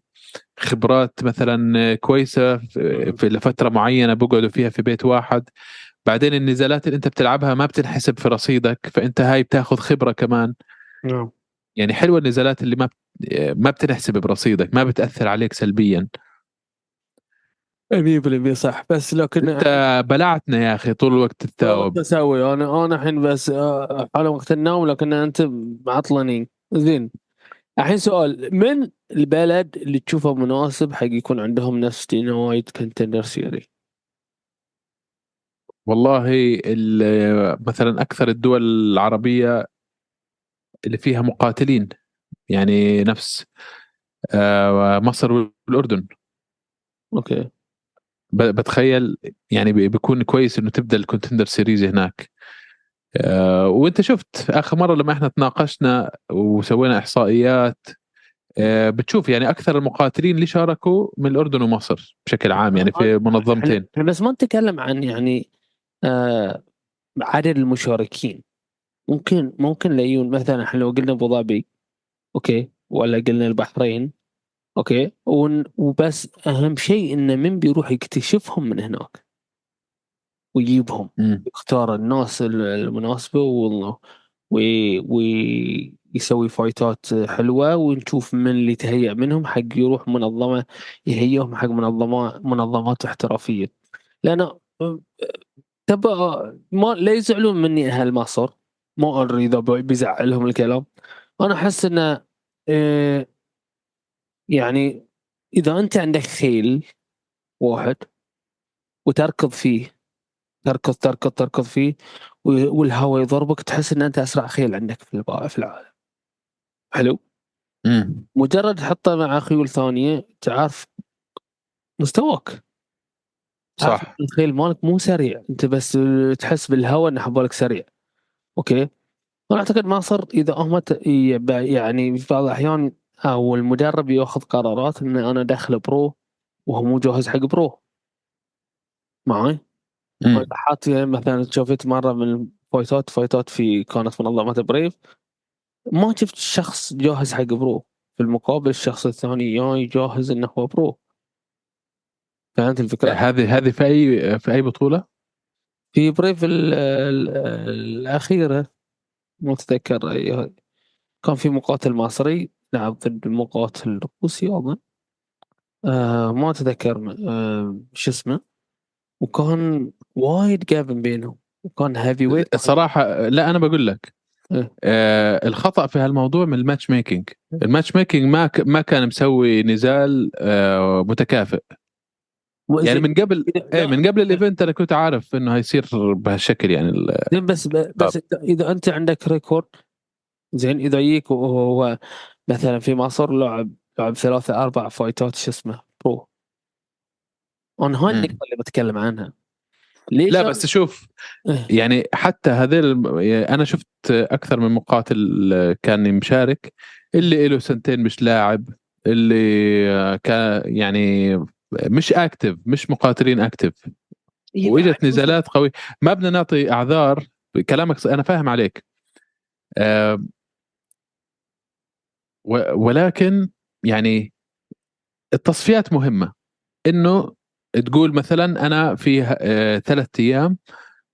خبرات مثلا كويسة في لفترة معينة بقعدوا فيها في بيت واحد. بعدين النزالات اللي أنت بتلعبها ما بتنحسب في رصيدك فأنت هاي بتاخذ خبرة كمان. نعم. يعني حلوة النزالات اللي ما ما بتنحسب برصيدك ما بتأثر عليك سلبيا. 100% صح. بس لكن انت بلشتنا يا أخي طول الوقت تتاوب أسوي. أنا أنا الحين بس آه، على وقت النوم لكن انت معطلني. زين. الحين سؤال من البلد اللي تشوفه مناسب حق يكون عندهم نفس وايت Contender Series والله مثلا أكثر الدول العربية اللي فيها مقاتلين يعني نفس آه، مصر والأردن. أوكي. بتخيل يعني بيكون كويس إنه تبدأ ال Contender Series هناك. آه، وأنت شفت آخر مرة لما إحنا تناقشنا وسوينا إحصائيات آه، بتشوف يعني أكثر المقاتلين اللي شاركوا من الأردن ومصر بشكل عام يعني في منظمتين. بس ما نتكلم عن يعني آه عدد المشاركين. ممكن ممكن اللي هو مثلا إحنا لو قلنا أبو ظبي أوكي ولا قلنا البحرين أوكي. وبس أهم شيء انه من بيروح يكتشفهم من هناك. ويجيبهم. يختار الناس المناسبة ويسوي fight ات حلوة ونشوف من اللي تهيأ منهم حق يروح منظمة يهيئهم حق منظمات منظمات احترافية. لأن تبى ما لا يزعلون مني أهل مصر. ما أدري إذا بيزعلهم الكلام. أنا أحس انه إيه يعني إذا أنت عندك خيل واحد وتركض فيه تركض تركض تركض فيه والهواء يضربك تحس إن أنت أسرع خيل عندك في في العالم. حلو؟ مم. مجرد تحطه مع خيول ثانية تعرف مستواك. صح. الخيل مالك مو سريع. أنت بس تحس بالهواء انه حبالك سريع. أوكي؟ أنا أعتقد مصر إذا هم يعني في بعض الأحيان أو المدرب يأخذ قرارات إن أنا داخل pro وهو مو جاهز حق pro. معي؟ حاط يعني مثلا شفت مرة من fight ات fight ات في كانت منظمه بريف. ما شفت شخص جاهز حق pro. في المقابل الشخص الثاني جاي جاهز إنه هو pro. فهمت الفكرة؟ هذه هذه في أي في أي بطولة؟ في بريف الأخيرة. ما أتذكر. اي كان في مقاتل مصري. لعب ضد مقاتل روسي اظن آه ما أتذكر آه شو اسمه. وكان وايد جاب بينهم وكان heavyweight الصراحه لا أنا بقول لك. إيه؟ آه الخطأ في هالموضوع من ال matchmaking ال matchmaking ما ما كان مسوي نزال آه متكافئ. يعني من قبل إيه من قبل ال event أنا كنت عارف إنه هيصير بهالشكل يعني زين بس بس إذا أنت عندك record زين إذا يجيك وهو مثلا في مصر لعب لعب ثلاثة أربع fight ات شو اسمه pro. أنا هاي النقطة اللي بتكلم عنها. ليش لا بس شوف إيه. يعني حتى هذيل أنا شفت أكثر من مقاتل كان مشارك اللي له سنتين مش لاعب اللي كان يعني مش اكتف مش مقاتلين اكتف وإجت نزالات قوية. ما بدنا نعطي أعذار كلامك أنا فاهم عليك. أه ولكن يعني التصفيات مهمة. إنه تقول مثلا أنا في آه ثلاث أيام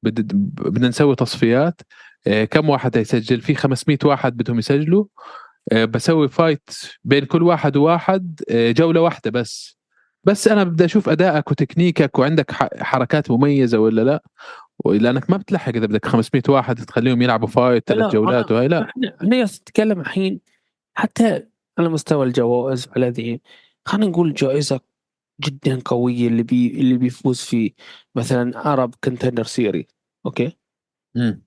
بدنا نسوي تصفيات آه كم واحد هيسجل في 500 واحد بدهم يسجلوا آه بسوي fight بين كل واحد وواحد جولة واحدة بس. بس أنا بدي أشوف أدائك وتكنيكك وعندك حركات مميزة ولا لا؟ لأنك ما بتلحق إذا بدك 500 واحد تخليهم يلعبوا fight ثلاث جولات وهي لا. إحنا نتكلم الحين حتى على مستوى الجوائز على ذي خلينا نقول جائزة جدا قوية اللي بي اللي بيفوز فيه مثلا عرب Contender Series أوكي؟ مم.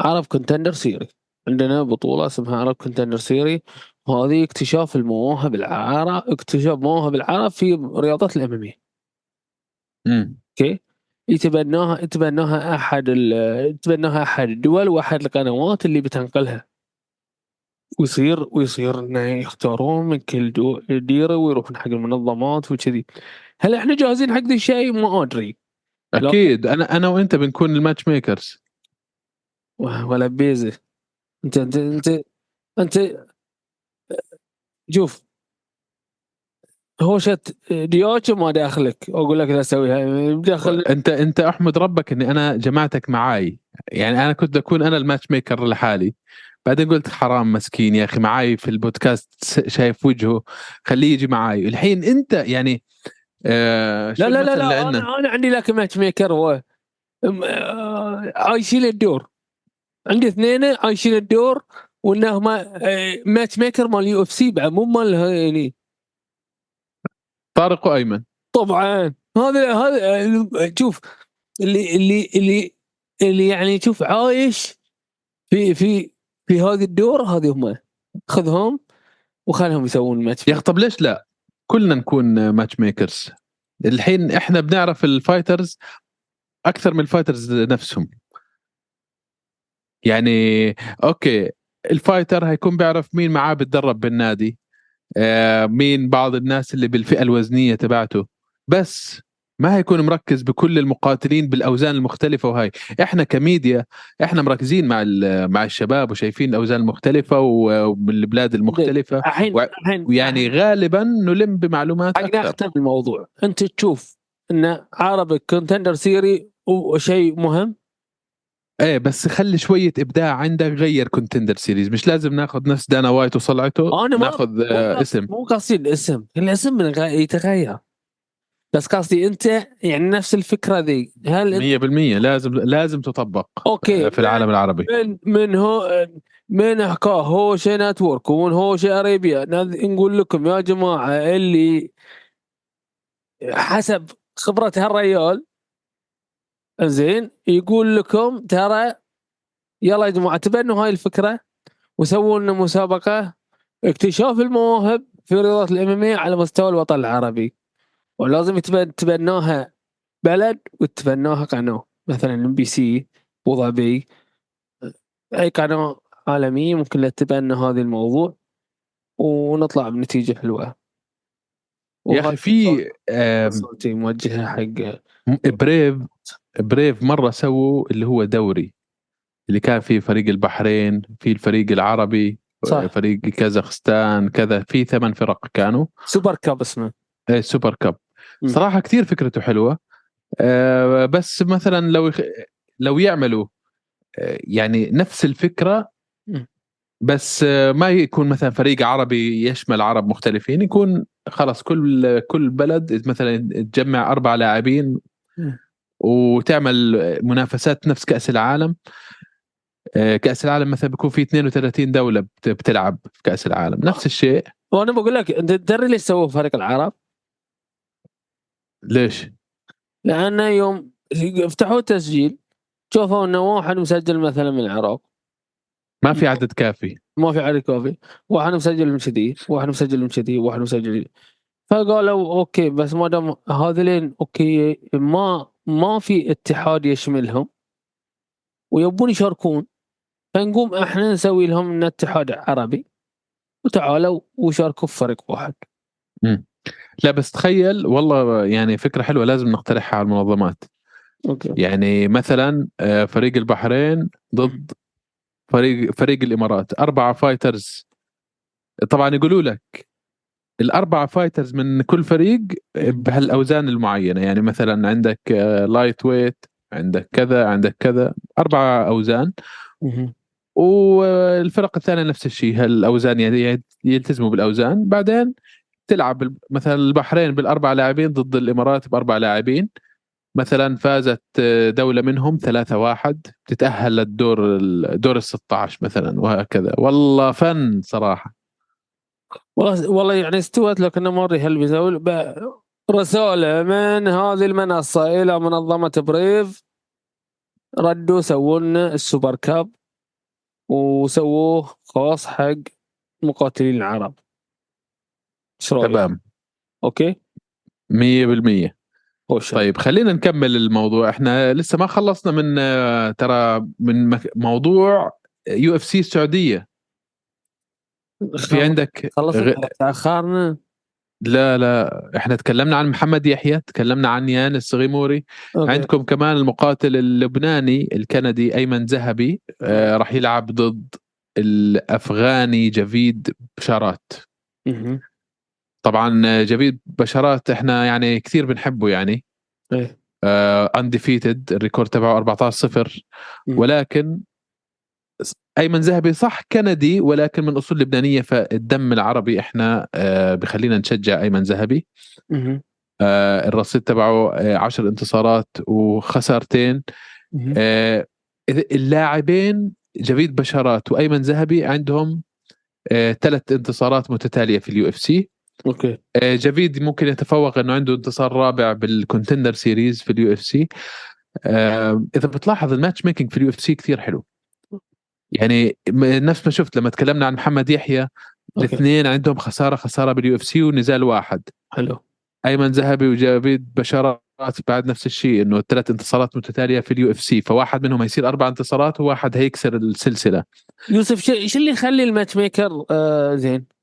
عرب Contender Series عندنا بطولة اسمها عرب Contender Series وهذه اكتشاف المواهب العرب اكتشاف مواهب العرب في رياضه ال MMA مم. أوكي؟ يتبناها يتبناها أحد يتبناها أحد الدول وأحد القنوات اللي بتنقلها. ويصير ويصير إنه يختارون من كل ديرة ويروحون حق المنظمات وكذي. هل إحنا جاهزين حق ذا الشيء؟ ما أدري. أكيد. أنا أنا وأنت بنكون الماتش ميكرز ولا بيزه انت انت انت انت شوف. هوشة ديوتش ما داخلك. أقول لك لا أسويها. داخل انت أنت أحمد ربك إني أنا جمعتك معاي. يعني أنا كنت أكون أنا ال matchmaker لحالي. بعدين قلت حرام مسكين يا أخي معاي في البودكاست شايف وجهه. خليه يجي معاي. الحين أنت يعني آه لا لا لا, لا عندنا؟ أنا, أنا عندي لك matchmaker هو. آه، عايشين الدور عندي اثنين عايشين الدور وانهم آه، matchmaker مال UFC بعد مو مال يعني. طارق وأيمن. طبعا. هذا هذا شوف اللي اللي اللي اللي يعني شوف عايش في في في هذه الدور هذه هم. خذهم وخلهم يسوون ماتش يا أخي طب ليش لا؟ كلنا نكون match makers الحين إحنا بنعرف ال fighters أكثر من ال fighters نفسهم. يعني okay ال fighter هيكون بيعرف مين معاه بتدرب بالنادي آه، مين بعض الناس اللي بالفئة الوزنية تبعته. بس ما هيكون مركز بكل المقاتلين بالأوزان المختلفة وهاي. إحنا كميديا إحنا مركزين مع مع الشباب وشايفين الأوزان المختلفة وبالبلاد المختلفة. الحين و- الحين. ويعني غالبا نلم بمعلومات أكثر. نختم الموضوع. أنت تشوف إن عربي كونتندر سيري شيء مهم؟ إيه بس خلي شوية إبداع عندك غير Contender Series مش لازم ناخذ نفس دانا وايت وصلعته أنا ما ناخذ آه، اسم. مو قصدي الاسم. الاسم يتغير. بس قصدي أنت يعني نفس الفكرة ذي. هل أنت 100% لازم لازم تطبق okay. آه، في العالم العربي. من من هو من حكاه هوشة Network ومن هوشة Arabia. نذ- نقول لكم يا جماعة اللي حسب خبرة هالريال زين يقول لكم ترى يلا يا جماعة تبنوا هاي الفكرة وسووا لنا مسابقة اكتشاف المواهب في رياضة ال MMA على مستوى الوطن العربي. ولازم تبناها بلد وتبناها قناة مثلا MBC أبو ظبي أي قناة عالمية ممكن تتبنى هذا الموضوع ونطلع بنتيجة حلوة يا أخي في صوتي موجهه حق Brave Brave مرة سووا اللي هو دوري اللي كان فيه فريق البحرين في الفريق العربي صح. فريق كازاخستان كذا في ثمان فرق كانوا Super Cup اسمه إيه، Super Cup. صراحة كثير فكرته حلوة آه، بس مثلا لو يخ... لو يعملوا آه، يعني نفس الفكرة. بس آه، ما يكون مثلا فريق عربي يشمل عرب مختلفين يكون خلاص كل كل بلد مثلا تجمع أربع لاعبين. وتعمل منافسات نفس كأس العالم كأس العالم مثلا بيكون في 32 دولة بت- بتلعب في كأس العالم نفس الشيء وأنا بقول لك تدري ليش سووا فريق العرب؟ ليش؟ لأن يوم فتحوا تسجيل شوفوا إنه واحد مسجل مثلا من العراق. ما في عدد كافي. ما في عدد كافي. واحد مسجل من كذي واحد مسجل من كذي واحد مسجل فقالوا okay بس ما دام هذولين okay ما ما في اتحاد يشملهم ويبون يشاركون فنقوم إحنا نسوي لهم إن اتحاد عربي. وتعالوا وشاركوا في فريق واحد. لا بس تخيل والله يعني فكرة حلوة لازم نقترحها على المنظمات. okay. يعني مثلا آه، فريق البحرين ضد فريق فريق الإمارات أربعة fighters. طبعا يقولوا لك الأربعة فايترز من كل فريق بهالأوزان المعينة. يعني مثلا عندك lightweight عندك كذا عندك كذا أربعة أوزان. والفرق الثانية نفس الشيء هالأوزان يعني يلتزموا بالأوزان. بعدين تلعب مثلا البحرين بالأربع لاعبين ضد الإمارات بأربع لاعبين. مثلا فازت دولة منهم ثلاثة واحد تتأهل للدور دور ال 16 مثلا وهكذا. والله فن صراحة. والله والله يعني استوت لكن ما ادري هل رسالة من هذه المنصة إلى منظمة Brave؟ ردوا سووا لنا ال Super Cup وسووه خاص حق مقاتلين العرب. تمام. okay. 100% خوش طيب خلينا نكمل الموضوع. إحنا لسه ما خلصنا من آه، ترى من موضوع UFC السعودية. في عندك خلصنا. تأخرنا؟ لا لا. إحنا تكلمنا عن محمد يحيى تكلمنا عن يان الصغيموري. okay. عندكم كمان المقاتل اللبناني الكندي أيمن ذهبي آه راح يلعب ضد الأفغاني جفيد بشارات. طبعا جفيد بشارات إحنا يعني كثير بنحبه يعني. إيه. undefeated ال record تبعه 14 0 مم. ولكن أيمن ذهبي صح كندي ولكن من أصول لبنانية فالدم العربي إحنا آه، بخلينا نشجع أيمن ذهبي. آه، الرصيد تبعه 10 انتصارات وخسارتين. آه، اللاعبين جفيد بشارات وأيمن ذهبي عندهم ثلاث انتصارات متتالية في ال UFC. okay. آه، جفيد ممكن يتفوق إنه عنده انتصار رابع بال Contender Series في ال UFC. إذا بتلاحظ ال match making في ال UFC كثير حلو. يعني نفس ما شفت لما تكلمنا عن محمد يحيى. الاثنين عندهم خسارة خسارة بال UFC ونزال واحد. حلو. أيمن ذهبي وجافيد بشارات بعد نفس الشيء إنه ثلاث انتصارات متتالية في ال UFC. فواحد منهم هيصير أربع انتصارات وواحد هيكسر السلسلة. يوسف شو إيش اللي يخلي ال match maker آه زين؟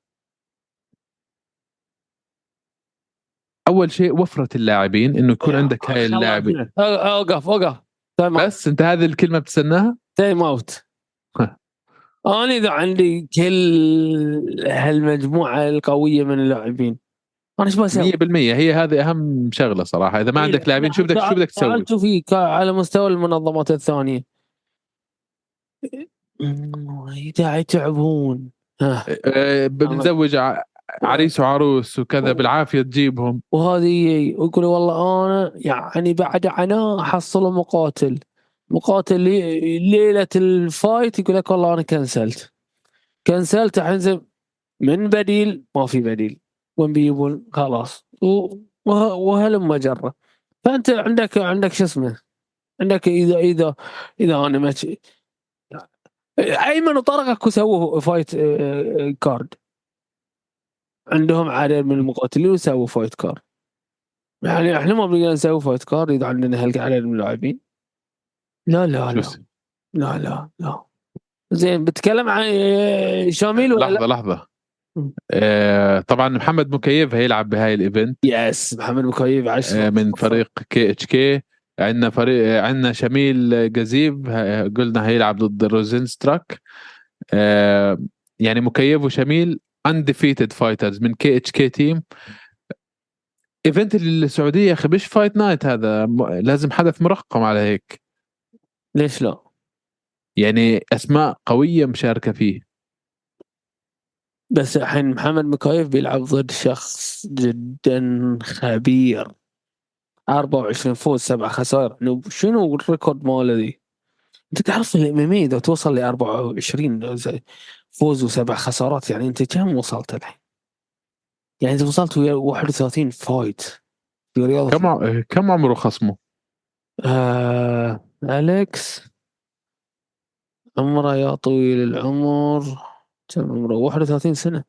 اول شيء وفرة اللاعبين انه يكون عندك هاي. اللاعبين اوقف اوقف بس انت هذه الكلمة بتستناها time out أنا اذا عندي كل هالمجموعه القويه من اللاعبين أنا إيش بسوي؟ 100% هي هذه اهم شغله صراحة اذا ما إيه، عندك لاعبين شو بدك شو بدك تسوي سالته فيك على مستوى المنظمات الثانية اذا يتعبون ها آه، بنزوج عريس وعروس وكذا بالعافية تجيبهم. وهذه يقول والله أنا يعني بعد عناء أحصل مقاتل. مقاتل لي- ليلة الفايت يقول لك والله أنا كنسلت كنسلت الحين من بديل ما في بديل. وين بيجيبون؟ خلاص. و- وه- وهلم جره فأنت عندك عندك شو اسمه؟ عندك اذا اذا إذا أنا ما أيمن وطارق أكو سووا fight آه، آه، card عندهم عدد من المقاتلين وسووا fight card يعني إحنا ما بنقدر نسوي fight card إذا عندنا هالعدد من اللاعبين. لا لا لا. لا لا لا. زين بتكلم عن آه، شاميل ولا لحظة؟ لحظة. آه طبعا محمد مكيف هيلعب بهاي ال event. yes محمد مكيف عشرة آه من فريق KHK عندنا فريق عندنا شميل جازييف قلنا هيلعب ضد روزنستراك. آه يعني مكيف وشميل undefeated fighters من KHK team event السعودية يا أخي مش fight night هذا لازم حدث مرقم على هيك. ليش لا؟ يعني أسماء قوية مشاركة فيه. بس الحين محمد مكيف بيلعب ضد شخص جدا خبير. 24 فوز سبع خسائر يعني شنو ال record ماله ذي؟ أنت تعرف ال MMA إذا توصل ل 24 زي- فوز وسبع خسارات يعني أنت كم وصلت الحين؟ يعني أنت وصلت ويا 31 fight في رياضة كم ع- كم عمره خصمه؟ آه أليكس. عمره يا طويل العمر. كم عمره؟ 31 سنة.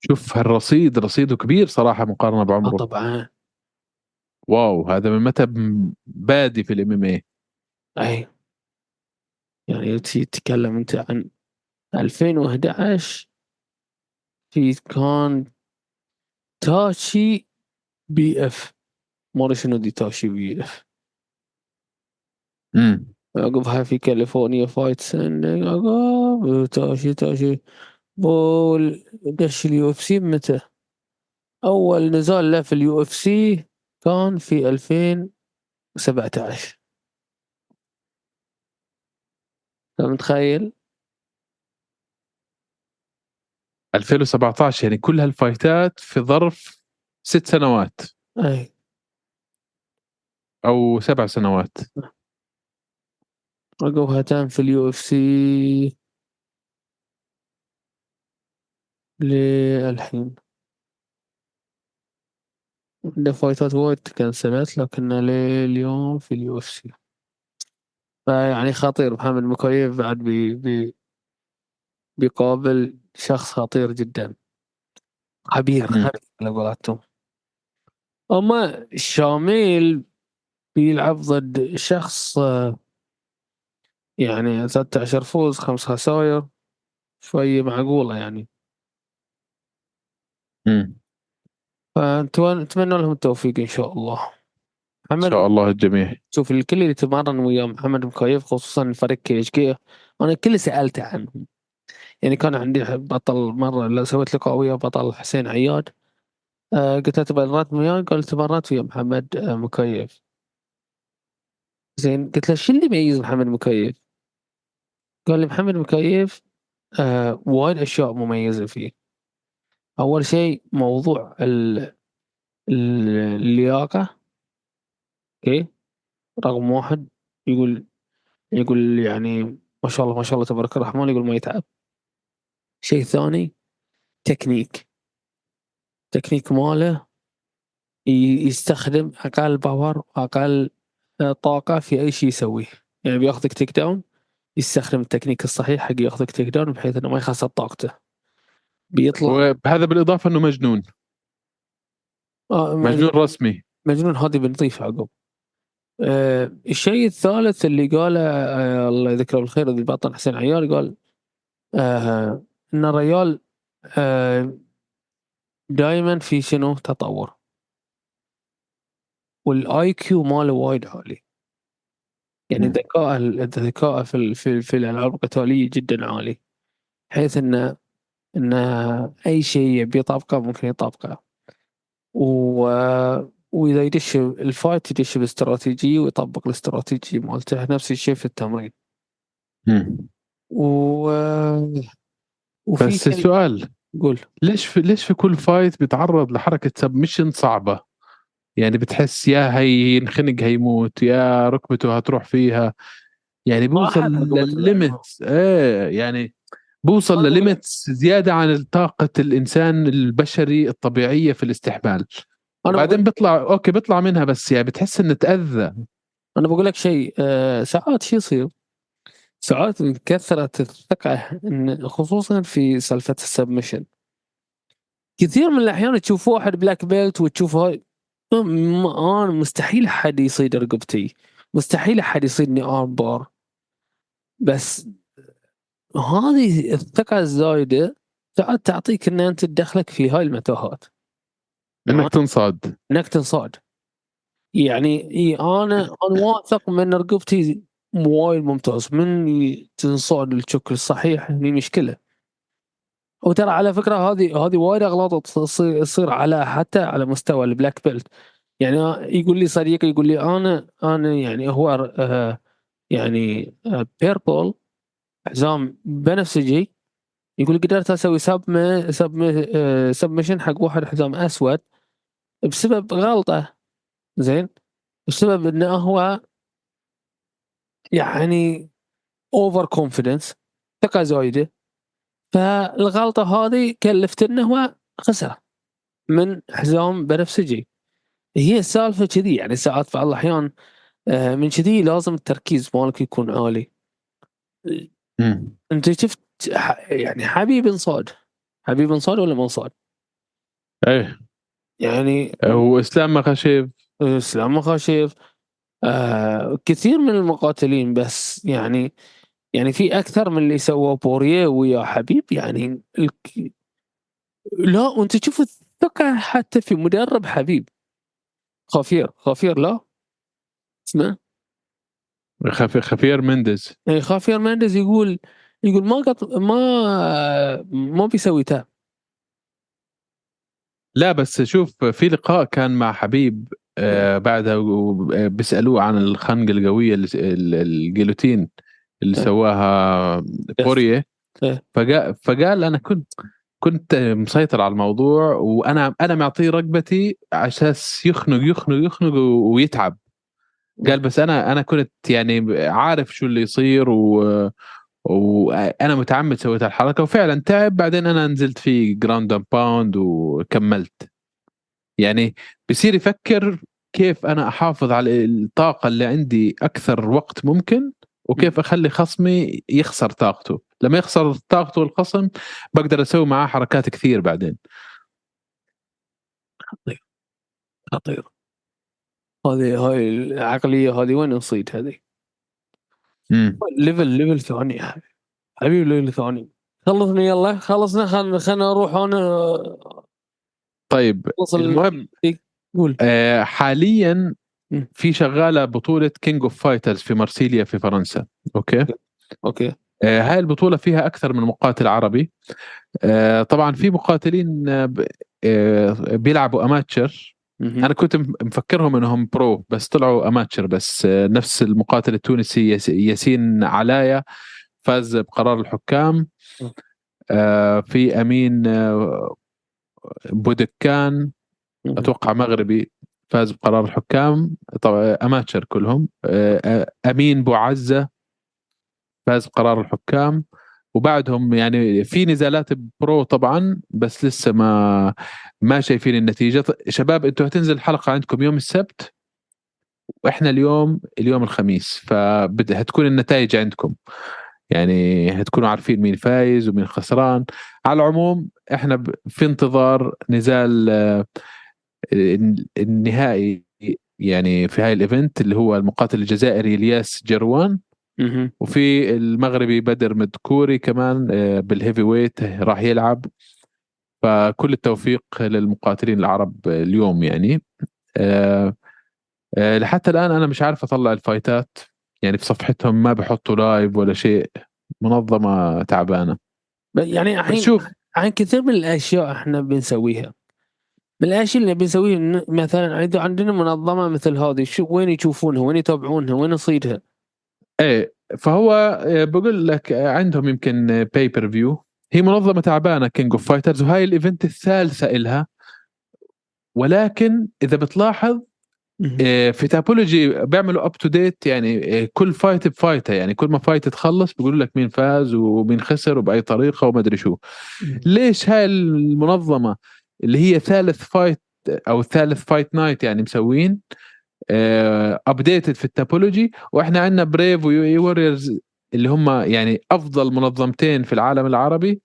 شوف هالرصيد رصيده كبير صراحة مقارنة آه بعمره طبعا. واو هذا من متى بادي في الام إم اي أي. يعني تتكلم أنت عن 2011 في كان تاشي بي إف. ما أدري شنو دي تاشي بي إف. امم عقبها في كاليفورنيا فايت سن عقب تاشي تاشي. بول. دش ال UFC متى؟ أول نزال له في ال UFC كان في 2017 أنت متخيل؟ 2017 يعني كل هالفايتات في ظرف ست سنوات. أي. أو سبع سنوات. عقبها تم في ال UFC للحين. عنده فايتات وايد تكنسلت لكنه لليوم في ال UFC. فيعني خطير محمد مكيف بعد بي بي بيقابل شخص خطير جدا. خبير على قولتهم. أما شاميل بيلعب ضد شخص آه، يعني 13 فوز خمس خساير. شوية معقولة يعني. مم. فنتمنى لهم التوفيق إن شاء الله. إن محمد شاء الله الجميع. شوف الكل اللي تمرن ويا محمد مكيف خصوصا الفريق كي أنا كل سالته عنهم. يعني كان عندي بطل لا سويت لقاء ويا بطل حسين عياد. آه قلت له تمرنت وياه؟ قال تمرنت ويا محمد آه مكيف. زين قلت له شو اللي يميز محمد مكيف؟ قال لي محمد مكيف آه وايد أشياء مميزة فيه. أول شيء موضوع ال- ال- اللياقة. أوكي؟ رقم واحد يقول يقول يعني ما شاء الله ما شاء الله تبارك الرحمن يقول ما يتعب. شيء ثاني technique. technique ماله يستخدم أقل power وأقل آه، طاقة في أي شيء يسويه. يعني بياخذك takedown يستخدم التكنيك الصحيح حق ياخذك takedown بحيث إنه ما يخسر طاقته. بيطلع وهذا بالإضافة إنه مجنون. آه مجنون رسمي. مجنون هذه بنضيف عقب. آه الشيء الثالث اللي قاله آه الله يذكره بالخير البطل حسين عيار قال آه إن الريال آه دائما في شنو؟ تطور. وال IQ ماله وايد عالي. يعني مم. ذكاء الذكاء في في في الألعاب القتالية جدا عالي. بحيث انه انه أي شيء يبي يطبقه ممكن يطبقه و وإذا يدش ال fight يدش باستراتيجيه ويطبق الاستراتيجيه مالته. نفس الشيء في التمرين. و وفي بس شيء السؤال قول. ليش في ليش في كل fight بيتعرض لحركة submission صعبة؟ يعني بتحس يا هينخنق هيموت يا ركبته هتروح فيها. يعني بوصل للل limit إيه يعني بوصل أنا لل limit زيادة عن طاقة الإنسان البشري الطبيعية في الاستحمال. أنا بعدين بيطلع okay بيطلع منها بس يعني بتحس إنه تأذى. أنا بقول لك شيء آه ساعات شو يصير. ساعات كثرة الثقة إن خصوصا في سالفة ال submission. كثير من الأحيان تشوف واحد black belt وتشوف هاي. أنا مستحيل أحد يصيد رقبتي. مستحيل أحد يصيدني armbar. بس هذه الثقة الزايدة ساعات تعطيك إن أنت تدخلك في هاي المتاهات. إنك تنصاد. إنك تنصاد. يعني إي أنا أنا واثق من رقبتي وايد ممتاز. من تنصاد الشكل الصحيح هني مشكلة. وترى على فكرة هذه هذه وايد أغلاط تصير على حتى على مستوى ال black belt. يعني يقول لي صديقي يقول لي أنا أنا يعني هو آه يعني آه purple حزام بنفسجي. يقول قدرت أسوي sub sub submission حق واحد حزام أسود بسبب غلطة. زين؟ بسبب إنه هو يعني over confidence ثقه زايده فالغلطة هذه كلفت إنه هو خسر من حزام بنفسجي. هي السالفة كذي يعني ساعات في بعض الأحيان آه، من كذي لازم التركيز مالك يكون عالي. مم. أنت شفت يعني حبيب انصاد حبيب انصاد ولا ما انصاد؟ إيه. يعني واسلام مخاشيف. إسلام مخاشيف. آه كثير من المقاتلين بس يعني يعني في أكثر من اللي سواه بوريه ويا حبيب يعني الك... لا وانت تشوف الثقة حتى في مدرب حبيب. خفير خفير لا. اسمه خف- خفير مندز. يعني خافير ماندز يقول يقول ما قط... ما ما بيسوي تاب لا بس شوف في لقاء كان مع حبيب آه بعدها آه، بيسألوه عن الخنقه القويه الجيلوتين اللي. سواها إيه. فقال فقال أنا كنت كنت مسيطر على الموضوع وأنا أنا معطيه رقبتي على أساس يخنق يخنق يخنق ويتعب. قال بس أنا أنا كنت يعني عارف شو اللي يصير و وأنا متعمد سويت الحركة وفعلا تعب. بعدين أنا نزلت في ground pound وكملت. يعني بصير يفكر كيف أنا أحافظ على الطاقة اللي عندي أكثر وقت ممكن وكيف أخلي خصمي يخسر طاقته. لما يخسر طاقته الخصم بقدر أسوي معاه حركات كثير بعدين. خطير. خطير. هذه هاي العقلية هذه وين نصيد هذه؟ level level ثاني حبيبي. level ثاني. خلصني يلا. خلصنا. خلنا خلنا نروح أنا طيب المهم قول. آه، حاليا. في شغالة بطولة King of Fighters في مارسيليا في فرنسا أوكي؟ أوكي. آه، هاي البطولة فيها أكثر من مقاتل عربي. آه، طبعا في مقاتلين آه، بيلعبوا أماتشر. أنا كنت مفكرهم إنهم برو بس طلعوا أماتشر بس نفس المقاتل التونسي ياس- ياسين علايا فاز بقرار الحكام. في أمين بودكان. أتوقع مغربي فاز بقرار الحكام. طبعا أماتشر كلهم. أمين بوعزه فاز بقرار الحكام. وبعدهم يعني في نزالات pro طبعا بس لسه ما ما شايفين النتيجة. شباب أنتوا هتنزل الحلقة عندكم يوم السبت؟ وإحنا اليوم اليوم الخميس. فهتكون النتائج عندكم. يعني هتكونوا عارفين مين فايز ومين خسران. على العموم إحنا في انتظار نزال آه، الن- النهائي يعني في هاي ال event اللي هو المقاتل الجزائري إلياس جروان. وفي المغربي بدر مدكوري كمان آه، بال heavyweight راح يلعب. فكل التوفيق للمقاتلين العرب اليوم يعني. آه، لحتى الآن أنا مش عارف أطلع ال fightات. يعني في صفحتهم ما بحطوا live ولا شيء منظمة تعبانة. يعني الحين شوف عن كثير من الأشياء إحنا بنسويها. من الأشياء اللي بنسويها مثلا عند- عندنا منظمة مثل هذه شو وين يشوفونها؟ وين يتابعونها؟ وين يصيدها إيه فهو بقول لك عندهم يمكن pay-per-view هي منظمة تعبانة King of Fighters وهاي ال event الثالثة إلها. ولكن إذا بتلاحظ في Tapology بيعملوا up to date يعني آه، كل fight ب fightة يعني كل ما fight تخلص بيقولوا لك مين فاز ومين خسر وبأي طريقة وما أدري شو. ليش هاي المنظمة اللي هي ثالث fight أو ثالث fight night يعني مسوين updated في ال Tapology؟ وإحنا عندنا Brave و UAE Warriors اللي هم يعني أفضل منظمتين في العالم العربي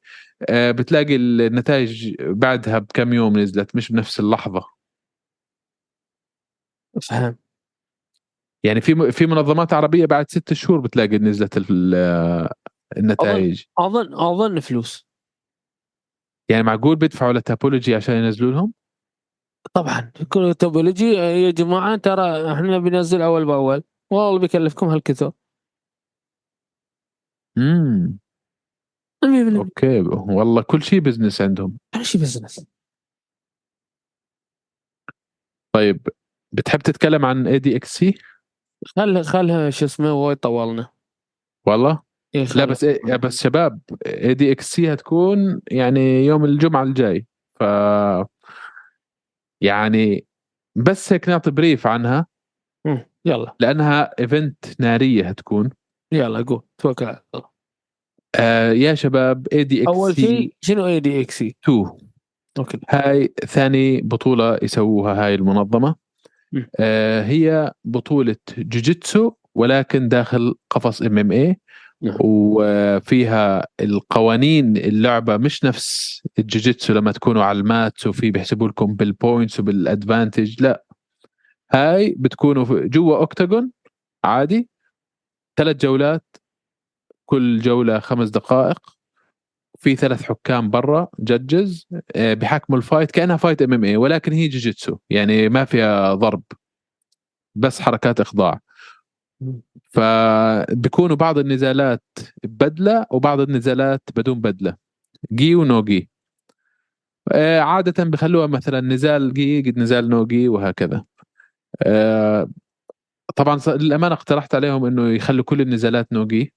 آه، بتلاقي النتائج بعدها بكم يوم نزلت مش بنفس اللحظة. فهم يعني في في منظمات عربية بعد ست شهور بتلاقي نزلت ال- النتائج. اظن اظن فلوس. يعني معقول بيدفعوا ل Tapology عشان ينزلوا لهم؟ طبعا. كل Tapology يا جماعة ترى إحنا بننزل أول بأول. والله بيكلفكم هالكثر. امم 100% أوكي. والله كل شيء business عندهم. كل شيء business طيب بتحب تتكلم عن ADXC خل خلها شو اسمه وايد طولنا. والله؟ إيه لا خلها. بس إيه بس شباب ADXC هتكون يعني يوم الجمعة الجاي. ف يعني بس هيك نعطي brief عنها. مم. يلا. لأنها event نارية هتكون. يلا قول توكل على الله. آه يا شباب ADX أول C شيء شنو ADXC 2 أوكي. هاي ثاني بطولة يسووها هاي. آه هي بطولة جوجيتسو ولكن داخل قفص MMA. وفيها القوانين اللعبة مش نفس الجوجيتسو لما تكونوا على ال mat وفي بيحسبوا لكم بال points وبال advantage لا. هاي بتكونوا جوا octagon عادي. ثلاث جولات كل جولة خمس دقائق. في ثلاث حكام برا judges بحكموا ال fight كأنها fight MMA ولكن هي جوجيتسو يعني ما فيها ضرب بس حركات إخضاع. مم. فبيكونوا بعض النزالات ببدله وبعض النزالات بدون بدلة. جي ونو جي آه، عادة بخلوها مثلا نزال جي قد نزال no-gi وهكذا. آه، طبعا للأمانة اقترحت عليهم إنه يخلوا كل النزالات no-gi.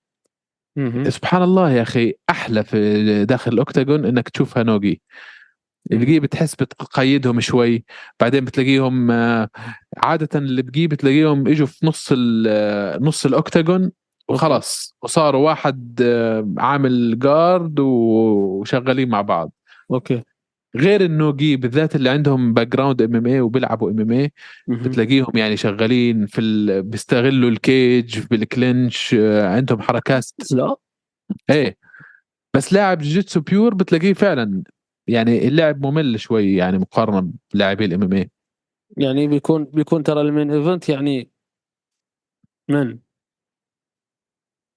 سبحان الله يا أخي أحلى في داخل ال octagon إنك تشوفها no-gi ال gi بتحس بتقيدهم شوي بعدين بتلاقيهم آه، عادة اللي بقي بتلاقيهم إجوا في نص آه، نص ال octagon وخلاص وصاروا واحد آه، عامل guard وشغالين مع بعض. أوكي. غير ال no-gi بالذات اللي عندهم background MMA وبيلعبوا MMA. بتلاقيهم يعني شغالين في ال... بيستغلوا ال cage بال clinch آه، عندهم حركات. لا. إيه. بس لاعب جيتسو pure بتلاقيه فعلا يعني اللعب ممل شوي يعني مقارنة بلاعبي ال MMA يعني بيكون بيكون ترى ال main event يعني من؟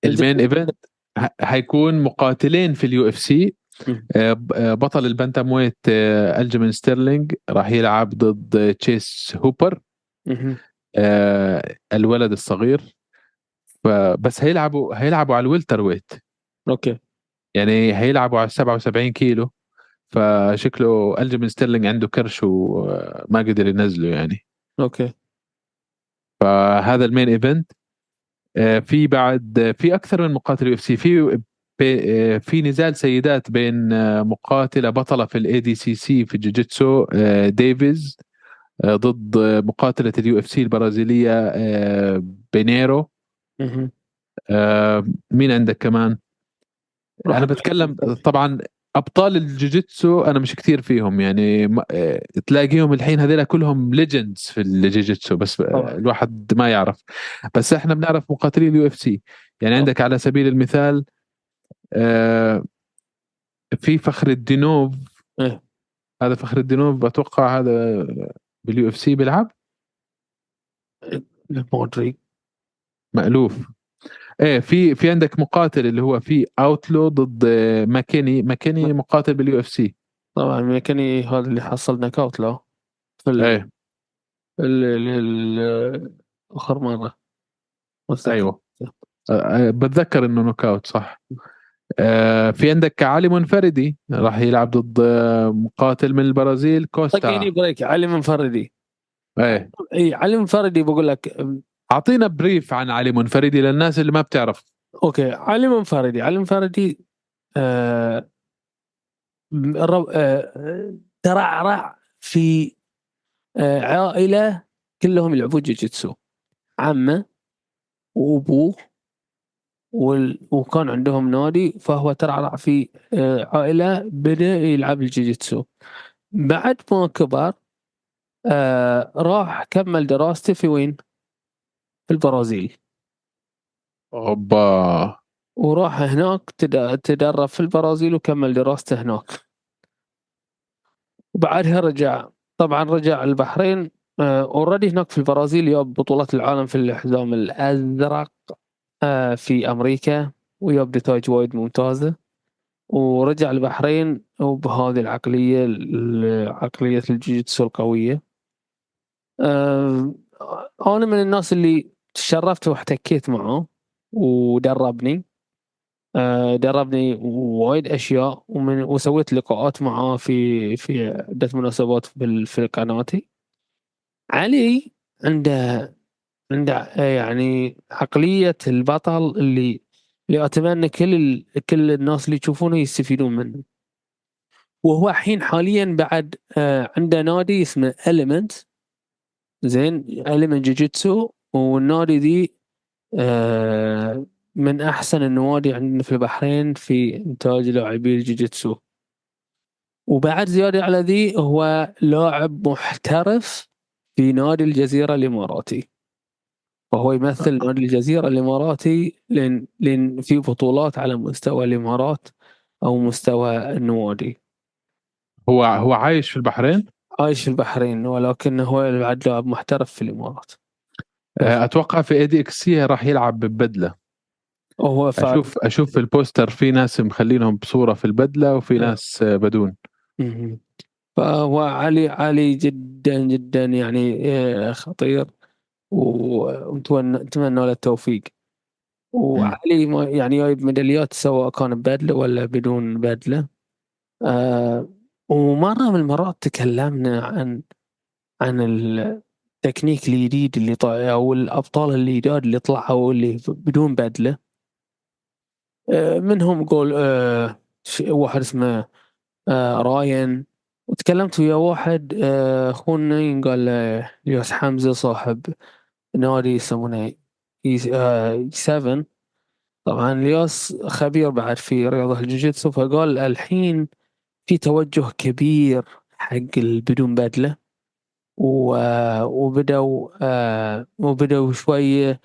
ال main event حيكون مقاتلين في ال UFC بطل ال bantamweight آه، Aljamain Sterling راح يلعب ضد Chase Hooper. آه، الولد الصغير. فبس هيلعبوا هيلعبوا على ال welterweight. أوكي. يعني هيلعبوا على 77 كيلو. فشكله الجيمين ستيرلينج عنده كرش وما قدر ينزله يعني. أوكي. فهذا ال main event. آه، في بعد في أكثر من مقاتل UFC. في بي- آه، في نزال سيدات بين آه، مقاتلة بطلة في ال ADCC في الجوجيتسو آه، ديفيز ضد مقاتلة ال UFC البرازيلية بينيرو مين عندك كمان؟ أنا بتكلم طبعا أبطال الجوجيتسو أنا مش كثير فيهم يعني تلاقيهم الحين هذول كلهم legends في الجوجيتسو بس. الواحد ما يعرف بس إحنا بنعرف مقاتلين ال UFC يعني. عندك على سبيل المثال في فخر الدينوف. إيه. هذا فخر الدينوف بتوقع هذا بال UFC بيلعب؟ مألوف. إيه في في عندك مقاتل اللي هو في أوتلو ضد آه، ماكيني ماكيني مقاتل بال UFC. طبعا ميكاني هذا اللي حصل knock out له في ال... إيه. ال... ال... اخر مره. أيوه. آه، بتذكر إنه knock out صح. آه، في عندك علي منفردي راح يلعب ضد آه، مقاتل من البرازيل كوستا. بريك علي منفردي. إيه. إي علي منفردي بقول لك أعطينا brief عن علي منفردي للناس اللي ما بتعرف. أوكي علي منفردي علي منفردي آه... آه... ترعرع في آه... عائلة كلهم يلعبون جوجيتسو. عمه وأبوه. وكان عندهم نادي فهو ترعرع في آه، عائلة بدأ يلعب الجوجيتسو بعد ما كبر آه راح كمل دراسته في وين؟ في البرازيل. أوبا. وراح هناك تد- تدرب في البرازيل وكمل دراسته هناك. وبعدها رجع طبعا رجع البحرين اوريدي هناك في البرازيل ياب بطولات العالم في الحزام الأزرق. آه في أمريكا وياب نتائج وايد ممتازة. ورجع البحرين وبهذه العقلية ال- عقلية الجيتسو القوية. آه أنا من الناس اللي تشرفت واحتكيت معه ودربني. آه، دربني وايد أشياء ومن وسويت لقاءات معاه في في عدة مناسبات في قناتي. علي عنده عنده آه، يعني عقلية البطل اللي اللي أتمنى كل. كل الناس اللي يشوفونه يستفيدون منه. وهو الحين حاليا بعد آه، عنده نادي اسمه المنت زين المنت جوجيتسو والنادي دي آه، من أحسن النوادي عندنا في البحرين في إنتاج لاعبي الجوجيتسو وبعد زيادة على ذي هو لاعب محترف في نادي الجزيرة الإماراتي. وهو يمثل نادي الجزيرة الإماراتي لأن لأن في بطولات على مستوى الإمارات أو مستوى النوادي. هو هو عايش في البحرين؟ عايش في البحرين ولكن هو بعد لاعب محترف في الإمارات. آه، أتوقع في ADXC راح يلعب ببدلة. وهو فا... أشوف أشوف في ال poster في ناس مخلينهم بصورة في البدلة وفي آه. ناس آه، بدون. فهو علي علي جدا جدا يعني آه، خطير. ونتمنى له التوفيق. وعلي يعني جايب ميداليات سواء كان ببدلة ولا بدون بدلة. آه ومرة من المرات تكلمنا عن عن التكنيك الجديد اللي طلع أو الأبطال الجداد اللي طلعوا اللي بدون بدلة. آه منهم قول آه واحد اسمه آه راين. وتكلمت ويا واحد آه، أخونا قال الياس حمزة صاحب نادي يسمونه إي آه، 7 طبعا الياس خبير بعد في رياضة الجوجيتسو فقال الحين في توجه كبير حق البدون بدلة وبدأوا آه وبدأوا شوية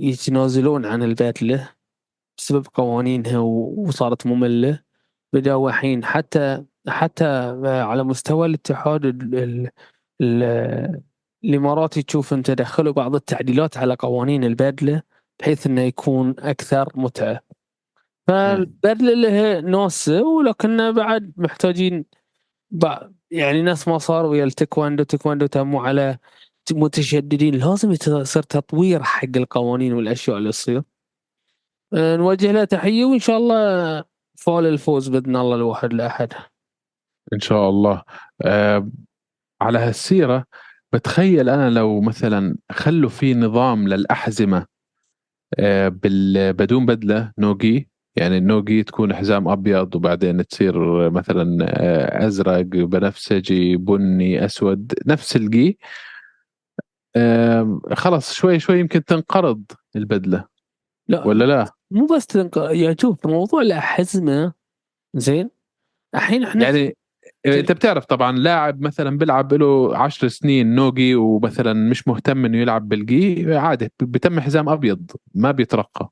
يتنازلون عن البدلة بسبب قوانينها وصارت مملة. بدأوا الحين حتى حتى على مستوى الاتحاد الإماراتي تشوف أنت دخلوا بعض التعديلات على قوانين البدلة بحيث إنه يكون أكثر متعة. فالبدلة لها ناسه ولكن بعد محتاجين يعني ناس ما صار ويا التكواندو تكواندو تموا على متشددين. لازم يصير تطوير حق القوانين والأشياء اللي تصير. آه، نوجه له تحية وإن شاء الله فول الفوز بإذن الله الواحد لأحد. إن شاء الله. أه على هالسيرة بتخيل أنا لو مثلا خلوا في نظام للأحزمة أه بدون بدلة no-gi يعني ال no-gi تكون حزام أبيض وبعدين تصير مثلا آه، أزرق بنفسجي بني أسود نفس الجي خلاص شوي شوي يمكن تنقرض البدلة لا ولا لا؟ مو بس تنقرض يعني شوف موضوع الأحزمة زين الحين إحنا يعني انت بتعرف طبعا لاعب مثلا بيلعب له 10 سنين نوجي ومثلا مش مهتم إنه يلعب بالجي عادي بتم حزام أبيض ما بيترقى.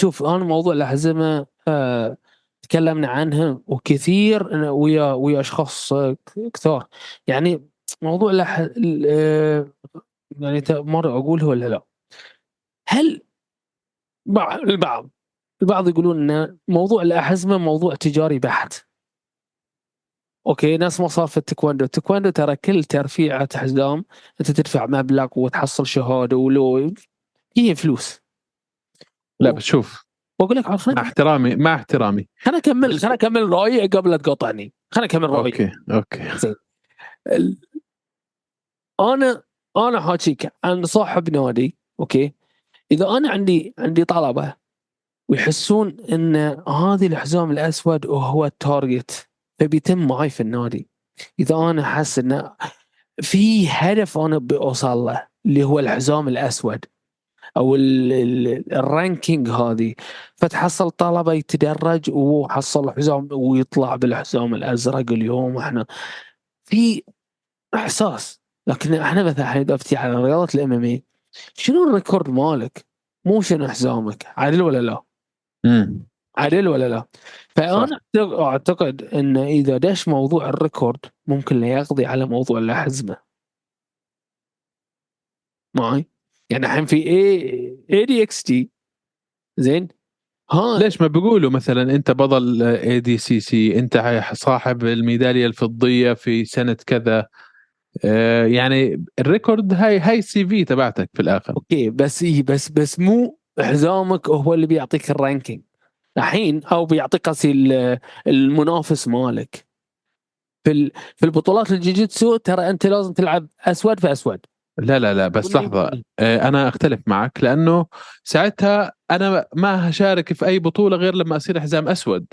شوف أنا موضوع الأحزمة آه تكلمنا عنها وكثير ويا ويا أشخاص كثار. يعني موضوع الأح... آه، يعني مرة اقولها ولا لا؟ هل البعض البعض يقولون إن موضوع الأحزمة موضوع تجاري بحت؟ أوكي ناس ما صار في التكواندو التكواندو ترى كل ترفيعه حزام أنت تدفع مبلغ وتحصل شهادة ولو هي فلوس. لا بس شوف. بقول لك مع احترامي مع احترامي. خليني اكمل خليني اكمل رأيي قبل لا تقاطعني. خليني اكمل رأيي. أوكي أوكي. زين. أنا أنا حاكيك عن صاحب نادي أوكي. إذا أنا عندي عندي طلبة ويحسون إن هذه الحزام الأسود وهو ال target فبيتم معي في النادي إذا أنا حاسس انه في هدف أنا بوصل له اللي هو الحزام الأسود أو ال ranking هذه فتحصل طلبة يتدرج وحصل حزام ويطلع بالحزام الأزرق اليوم إحنا في إحساس لكن إحنا مثلا إذا افتي على رياضه ال MMA شنو ال record مالك؟ مو شنو حزامك عادل ولا لا؟ امم عادل ولا لا؟ فأنا أعتقد إن إذا دش موضوع ال record ممكن يقضي على موضوع الاحزمه معي؟ يعني الحين في اي ADXC زين؟ ها ليش ما بيقولوا مثلا أنت بطل ADCC أنت صاحب الميدالية الفضية في سنة كذا. آه يعني ال record هاي هاي ال CV تبعتك في الآخر. أوكي بس إيه بس بس مو حزامك هو اللي بيعطيك ال ranking. الحين أو بيعطيك المنافس مالك. في في البطولات الجيجيتسو ترى أنت لازم تلعب أسود في أسود. لا لا لا بس لحظة. آه، أنا أختلف معك لأنه ساعتها أنا ما هشارك في أي بطولة غير لما أصير حزام أسود.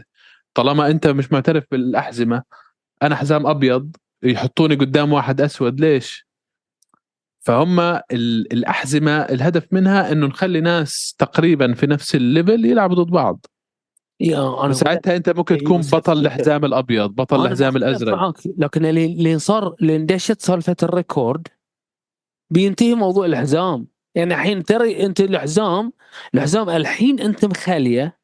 طالما أنت مش معترف بالأحزمة أنا حزام أبيض يحطوني قدام واحد أسود ليش؟ فهم الأحزمة الهدف منها إنه نخلي ناس تقريبا في نفس ال level يلعبوا ضد بعض. يا أنا ساعتها أنت ممكن تكون بطل الحزام الأبيض بطل الحزام الأزرق. معك. لكن اللي صار اللي اندشت سالفة ال record بينتهي موضوع الحزام يعني الحين ترى أنت الحزام الحزام الحين أنت مخالية.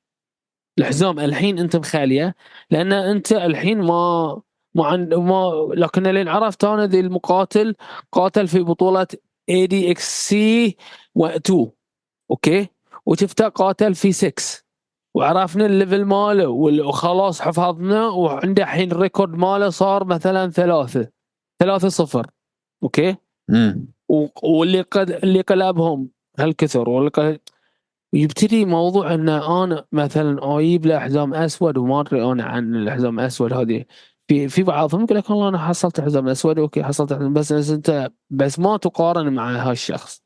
الحزام الحين أنت مخالية لأن أنت الحين ما ما ما لكن اللي عرفت أنا ذي المقاتل قاتل في بطولة اي دي إكس سي 2 أوكي؟ وشفته قاتل في 6 وعرفنا الليفل ماله وخلاص حفظنا وعنده الحين الريكورد ماله صار مثلا ثلاثة. ثلاثة صفر. أوكي؟ امم واللي قد اللي قلبهم هالكثر واللي يبتدي موضوع إن أنا مثلا أجيب له حزام أسود وما أدري أنا عن الحزام الاسود هذه. في في بعضهم يقول لك والله أنا حصلت حزام أسود أوكي حصلت حزام بس, انت بس ما تقارن مع هالشخص.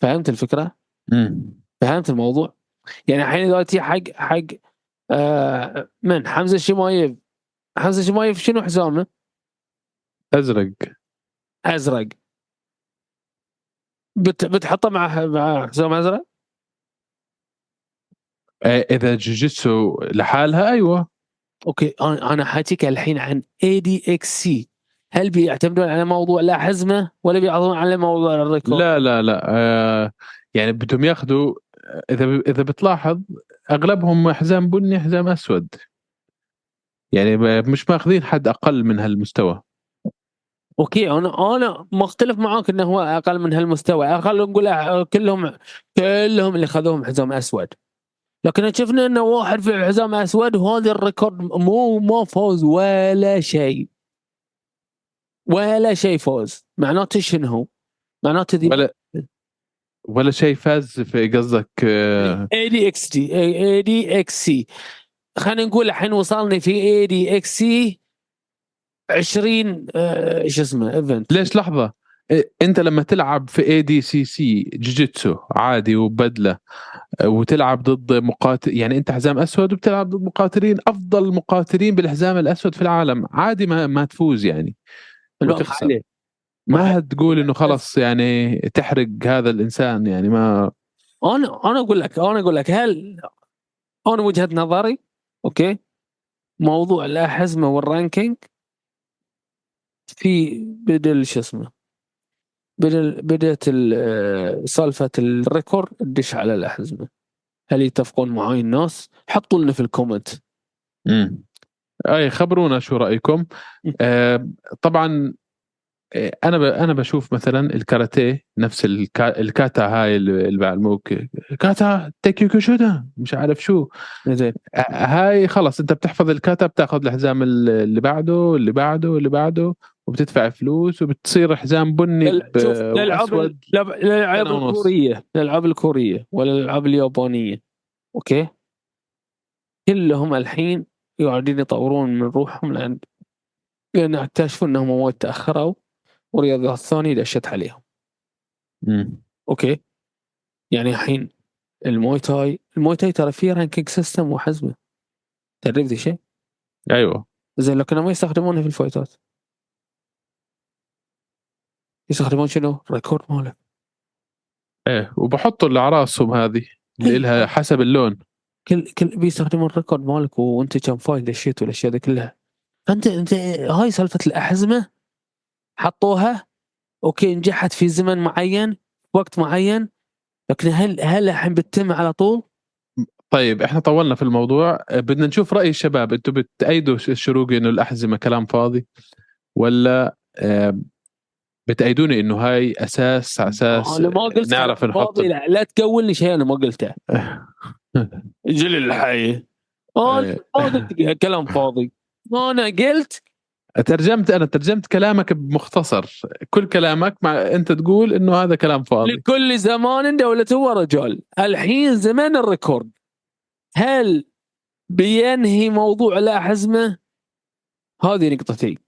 فهمت الفكرة؟ امم فهمت الموضوع؟ يعني الحين دلوقتي حق حق آه من حمزة الشمايف حمزة الشمايف شنو حزامه؟ أزرق أزرق بت بتحطه مع مع حزام أزرق؟ إذا جوجيتسو لحالها أيوه أوكي أنا أنا حاجيك الحين عن ADXC هل بيعتمدون على موضوع الاحزمه ولا بيعتمدون على موضوع ال record؟ لا لا لا آه يعني بدهم ياخذوا إذا إذا بتلاحظ أغلبهم حزام بني حزام أسود. يعني مش ماخذين حد أقل من هالمستوى. أوكي أنا أنا مختلف معاك إنه هو أقل من هالمستوى. أقل نقول كلهم كلهم اللي خذوهم حزام أسود. لكن شفنا إنه واحد في حزام أسود وهذا ال record مو ما فوز ولا شيء. ولا شيء فوز. معناته شنو؟ هو؟ معناته ذي ولا ولا شيء فاز في قصدك اي دي إكس تي ADXC خلينا نقول الحين وصلنا في اي دي إكس سي 20 آه، شو اسمه event ليش لحظة؟ أنت لما تلعب في ADCC جوجيتسو عادي وبدلة آه، وتلعب ضد مقاتل يعني أنت حزام أسود وبتلعب ضد مقاتلين أفضل مقاتلين بالحزام الأسود في العالم عادي ما ما تفوز يعني. وتخسر. ما تقول إنه خلص يعني تحرق هذا الإنسان يعني ما أنا أنا أقول لك أنا أقول لك هل أنا وجهة نظري أوكي موضوع الاحزمه وال ranking في بدل شو اسمه بدل بدأت آه، سالفة ال record تدش على الاحزمه هل يتفقون معاي الناس؟ حطوا لنا في ال comment. امم أي خبرونا شو رأيكم. آه طبعا أنا ب... أنا بشوف مثلا الكاراتيه نفس الكا... الكاتا هاي اللي بعلموك. كاتا تيكيوكو شودان مش عارف شو. زين. هاي خلص أنت بتحفظ الكاتا بتاخذ الحزام اللي بعده اللي بعده اللي بعده وبتدفع فلوس وبتصير حزام بني لل- ب- شوف الالعاب وأسود. الألعاب- الالعاب سنة ونص. الكورية الالعاب الكورية ولا الالعاب اليابانية. أوكي؟ كلهم الحين قاعدين يطورون من روحهم لأن لأن اكتشفوا إنهم وايد تأخروا. والرياضات الثانية دشت عليهم مم. أوكي؟ يعني الحين الموي تاي الموي تاي ترى فيه ranking system وحزمة. تعرف ذي شيء؟ أيوه. زين لكن ما يستخدمونه في ال fight ات. يستخدمون شنو؟ record ماله إيه وبحطوا اللي على راسهم هذه اللي لها حسب اللون. كل كل بيستخدمون ال record مالك وأنت كم fight دشيت والأشياء ذي كلها. فأنت أنت هاي سالفة الأحزمة حطوها. أوكي نجحت في زمن معين وقت معين. لكن هل هل الحين بتتم على طول؟ طيب إحنا طولنا في الموضوع. آه، بدنا نشوف رأي الشباب. أنتم بتأيدوا الشروقي إنه الأحزمة كلام فاضي؟ ولا آه، بتأيدوني إنه هاي أساس على أساس أنا ما قلت نعرف نحط لا, لا تقولني شيء أنا ما قلته. *laughs* جل الحي. أنا. ما قلت كلام فاضي. أنا قلت ترجمت أنا ترجمت كلامك بمختصر. كل كلامك مع أنت تقول إنه هذا كلام فاضي. لكل زمان دولته ورجال. الحين زمان ال record. هل بينهي موضوع الأحزمة هذه نقطتين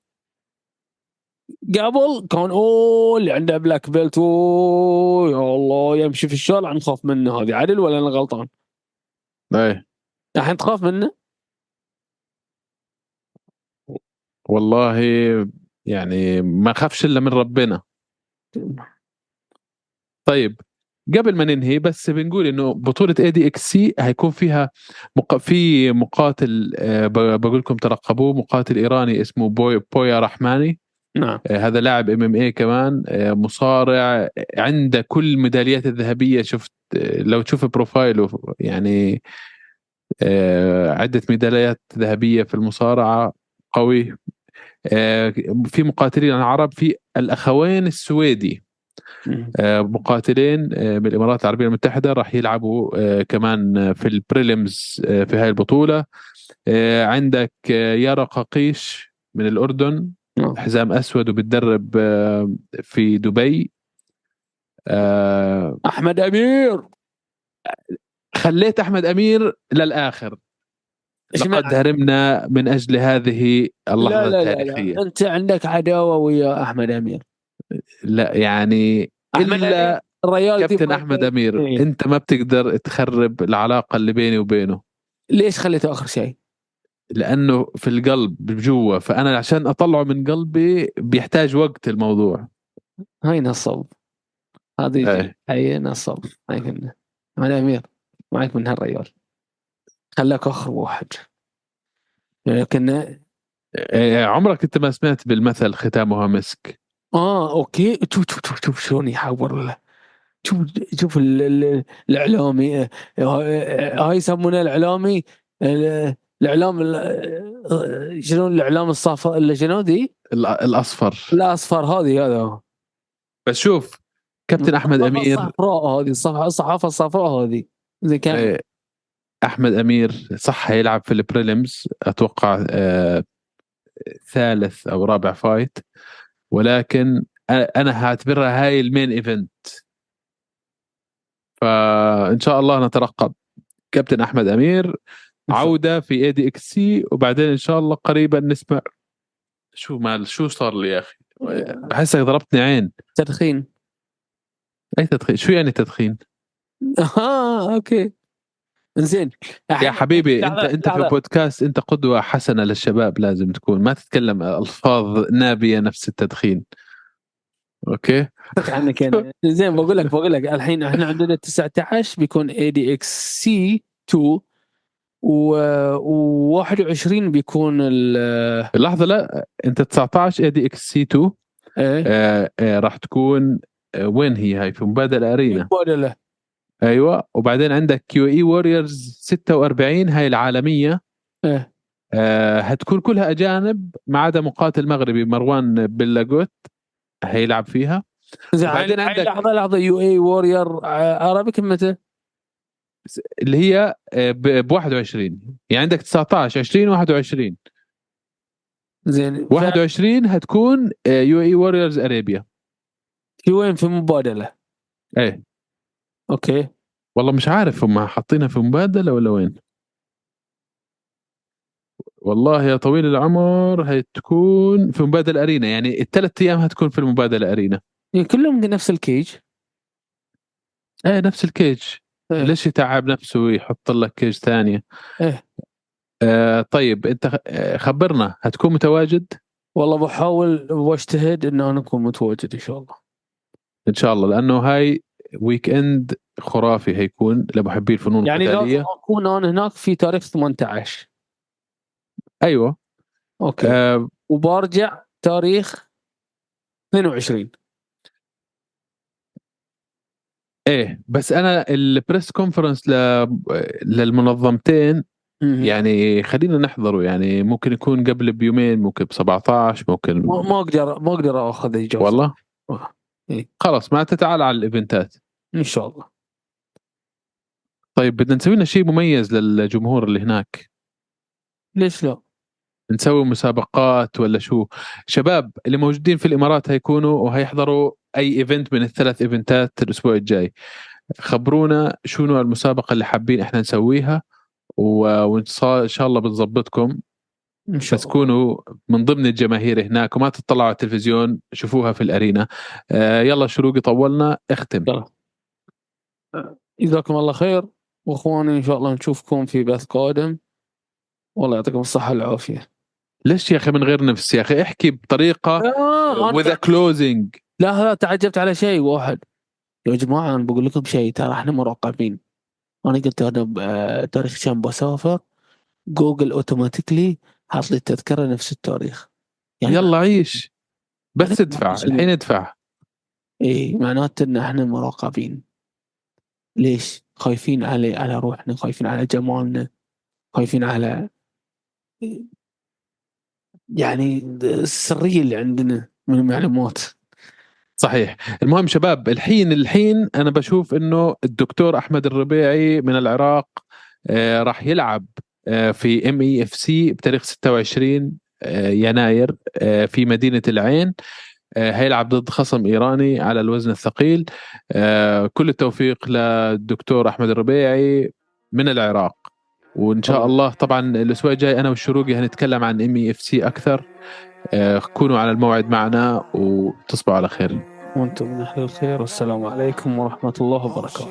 قبل كان اوه اللي عنده black belt أوه يا الله يمشي في الشارع نخاف منه هذه. عدل ولا أنا غلطان؟ إيه. الحين تخاف منه؟ والله يعني ما خافش إلا من ربنا. طيب قبل ما ننهي بس بنقول إنه بطولة ADXC هيكون فيها مق... في مقاتل آه، بقول لكم ترقبوه مقاتل إيراني اسمه بوي بويا رحماني. نعم. آه، هذا لاعب MMA كمان آه، مصارع عنده كل الميداليات الذهبية. شفت لو تشوف profile ه يعني عدة ميداليات ذهبية في المصارعة قوي. في مقاتلين عرب في الأخوين السويدي. آه، مقاتلين آه، من الامارات العربية المتحدة راح يلعبوا آه، كمان في ال prelims آه، في هاي البطولة. آه، عندك آه، يارا ققيش من الأردن نعم. حزام أسود وبتدرب آه، في دبي. آه، أحمد أمير! خليت أحمد أمير للآخر. لقد؟ هرمنا من أجل هذه اللحظة لا لا لا, التاريخية. لا أنت عندك عداوة ويا أحمد أمير. لا يعني أحمد إلا الريال كابتن أحمد أمير إيه. أنت ما بتقدر تخرب العلاقة اللي بيني وبينه. ليش خليته آخر شيء؟ لأنه في القلب جوا فأنا عشان أطلعه من قلبي بيحتاج وقت الموضوع. هاي نصب. هذه إيه. هاي نصب. معك منه أحمد أمير معك من هالريال. خلاك آخر واحد. لكن آه، عمرك أنت ما سمعت بالمثل ختامها مسك؟ آه أوكي. شوف شوف شوف, شوف شلون يحور له شوف شوف ال- ال- الإعلامي. آه، هاي يسمونه الإعلامي. ال- الإعلام ال- شنو الإعلام اللي شنو ال- الأصفر. الأصفر هذه هذا. بس شوف كابتن أحمد أمير الصفراء هذه الصفحة الصحافة الصفراء هذه. زي كان أحمد أمير صح هيلعب في ال prelims أتوقع آه، ثالث أو رابع fight. ولكن أنا هعتبرها هاي ال main event. فإن شاء الله نترقب كابتن أحمد أمير عودة في ADXC وبعدين إن شاء الله قريبا نسمع. شو مال شو صار لي يا أخي؟ بحسك ضربتني عين. تدخين. أي تدخين؟ شو يعني تدخين؟ *laughs* آه أوكي. زين يا حبيبي إنت انت في. بودكاست انت قدوة حسنة للشباب لازم تكون. ما تتكلم ألفاظ نابية نفس التدخين. أوكي؟ عنك يعني *laughs* زين بقول لك بقول لك الحين إحنا عندنا 19 بيكون ADXC 2 و 21 بيكون ال اللحظه لا أنت 19 ADXC 2 إيه. آه آه راح تكون آه وين هي هاي؟ في مبادلة Arena. مبادلة. أيوه. وبعدين عندك UAE Warriors 46 هاي العالمية. إيه. آه هتكون كلها أجانب ما عدا مقاتل مغربي مروان بلاجوت هيلعب فيها. هاي عندك- لحظة لحظة UAE Warriors Arabia متى؟ اللي هي آه، ب 21 يعني عندك 19 20 21 زين 21 هتكون UAE Warriors Arabia. في وين؟ في مبادلة. إيه. أوكي. والله مش عارف هم حاطينها في مبادلة ولا وين. والله يا طويل العمر هتكون في مبادلة Arena يعني الثلاث أيام هتكون في المبادلة Arena. يعني كلهم نفس الكيج. إيه نفس الكيج. إيه. ليش يتعب نفسه ويحط لك cage ثانية؟ إيه. آه طيب أنت آه، خبرنا هتكون متواجد؟ والله بحاول وأجتهد ان أنا أكون متواجد إن شاء الله. إن شاء الله لأنه هاي weekend خرافي هيكون لمحبي الفنون يعني القتالية. لازم أكون انا هناك في تاريخ 18 أيوه. أوكي. آه وبرجع تاريخ 22 إيه بس أنا ال press conference ل... للمنظمتين. يعني خلينا نحضره يعني ممكن يكون قبل بيومين ممكن ب 17 ممكن ما أقدر ما أقدر أخذ إجازة. والله؟ آه. إيه. خلاص ما تتعال على الإيفنتات. إن شاء الله. طيب بدنا نسوي لنا شيء مميز للجمهور اللي هناك. ليش لا؟ نسوي مسابقات ولا شو؟ شباب اللي موجودين في الإمارات هيكونوا وهيحضروا أي event من الثلاث ايفنتات الأسبوع الجاي. خبرونا شو نوع المسابقة اللي حابين إحنا نسويها وإن شاء الله بنظبطكم. إن شاء الله. بس كونوا من ضمن الجماهير هناك وما تطلعوا على التلفزيون شوفوها في ال arena. آه يلا شروقي طولنا اختم. يلا. جزاكم الله خير. واخواني إن شاء الله نشوفكم في بث قادم. والله يعطيكم الصحة والعافية. ليش يا أخي من غير نفس؟ يا أخي احكي بطريقة آه with a أنا closing. لا لا تعجبت على شيء واحد. يا جماعة أنا بقول لكم شيء ترى إحنا مراقبين. أنا قلت أنا آه، تاريخ كم بسافر. Google automatically حاط لي التذكرة نفس التاريخ. يعني يلا عيش. بس ادفع الحين ادفع. إيه معناته إن إحنا مراقبين. ليش؟ خايفين على على روحنا خايفين على جمالنا خايفين على يعني السرية اللي عندنا من المعلومات. صحيح. المهم شباب الحين الحين أنا بشوف إنه الدكتور أحمد الربيعي من العراق آه راح يلعب آه في MEFC بتاريخ 26 آه يناير في مدينة العين. هيلعب ضد خصم إيراني على الوزن الثقيل. آه كل التوفيق للدكتور أحمد الربيعي من العراق. وإن شاء. الله طبعا الأسبوع الجاي أنا والشروقي هنتكلم عن ام اي اف سي أكثر. آه كونوا على الموعد معنا وتصبحوا على خير. وأنتم من أهل الخير والسلام عليكم ورحمة الله وبركاته.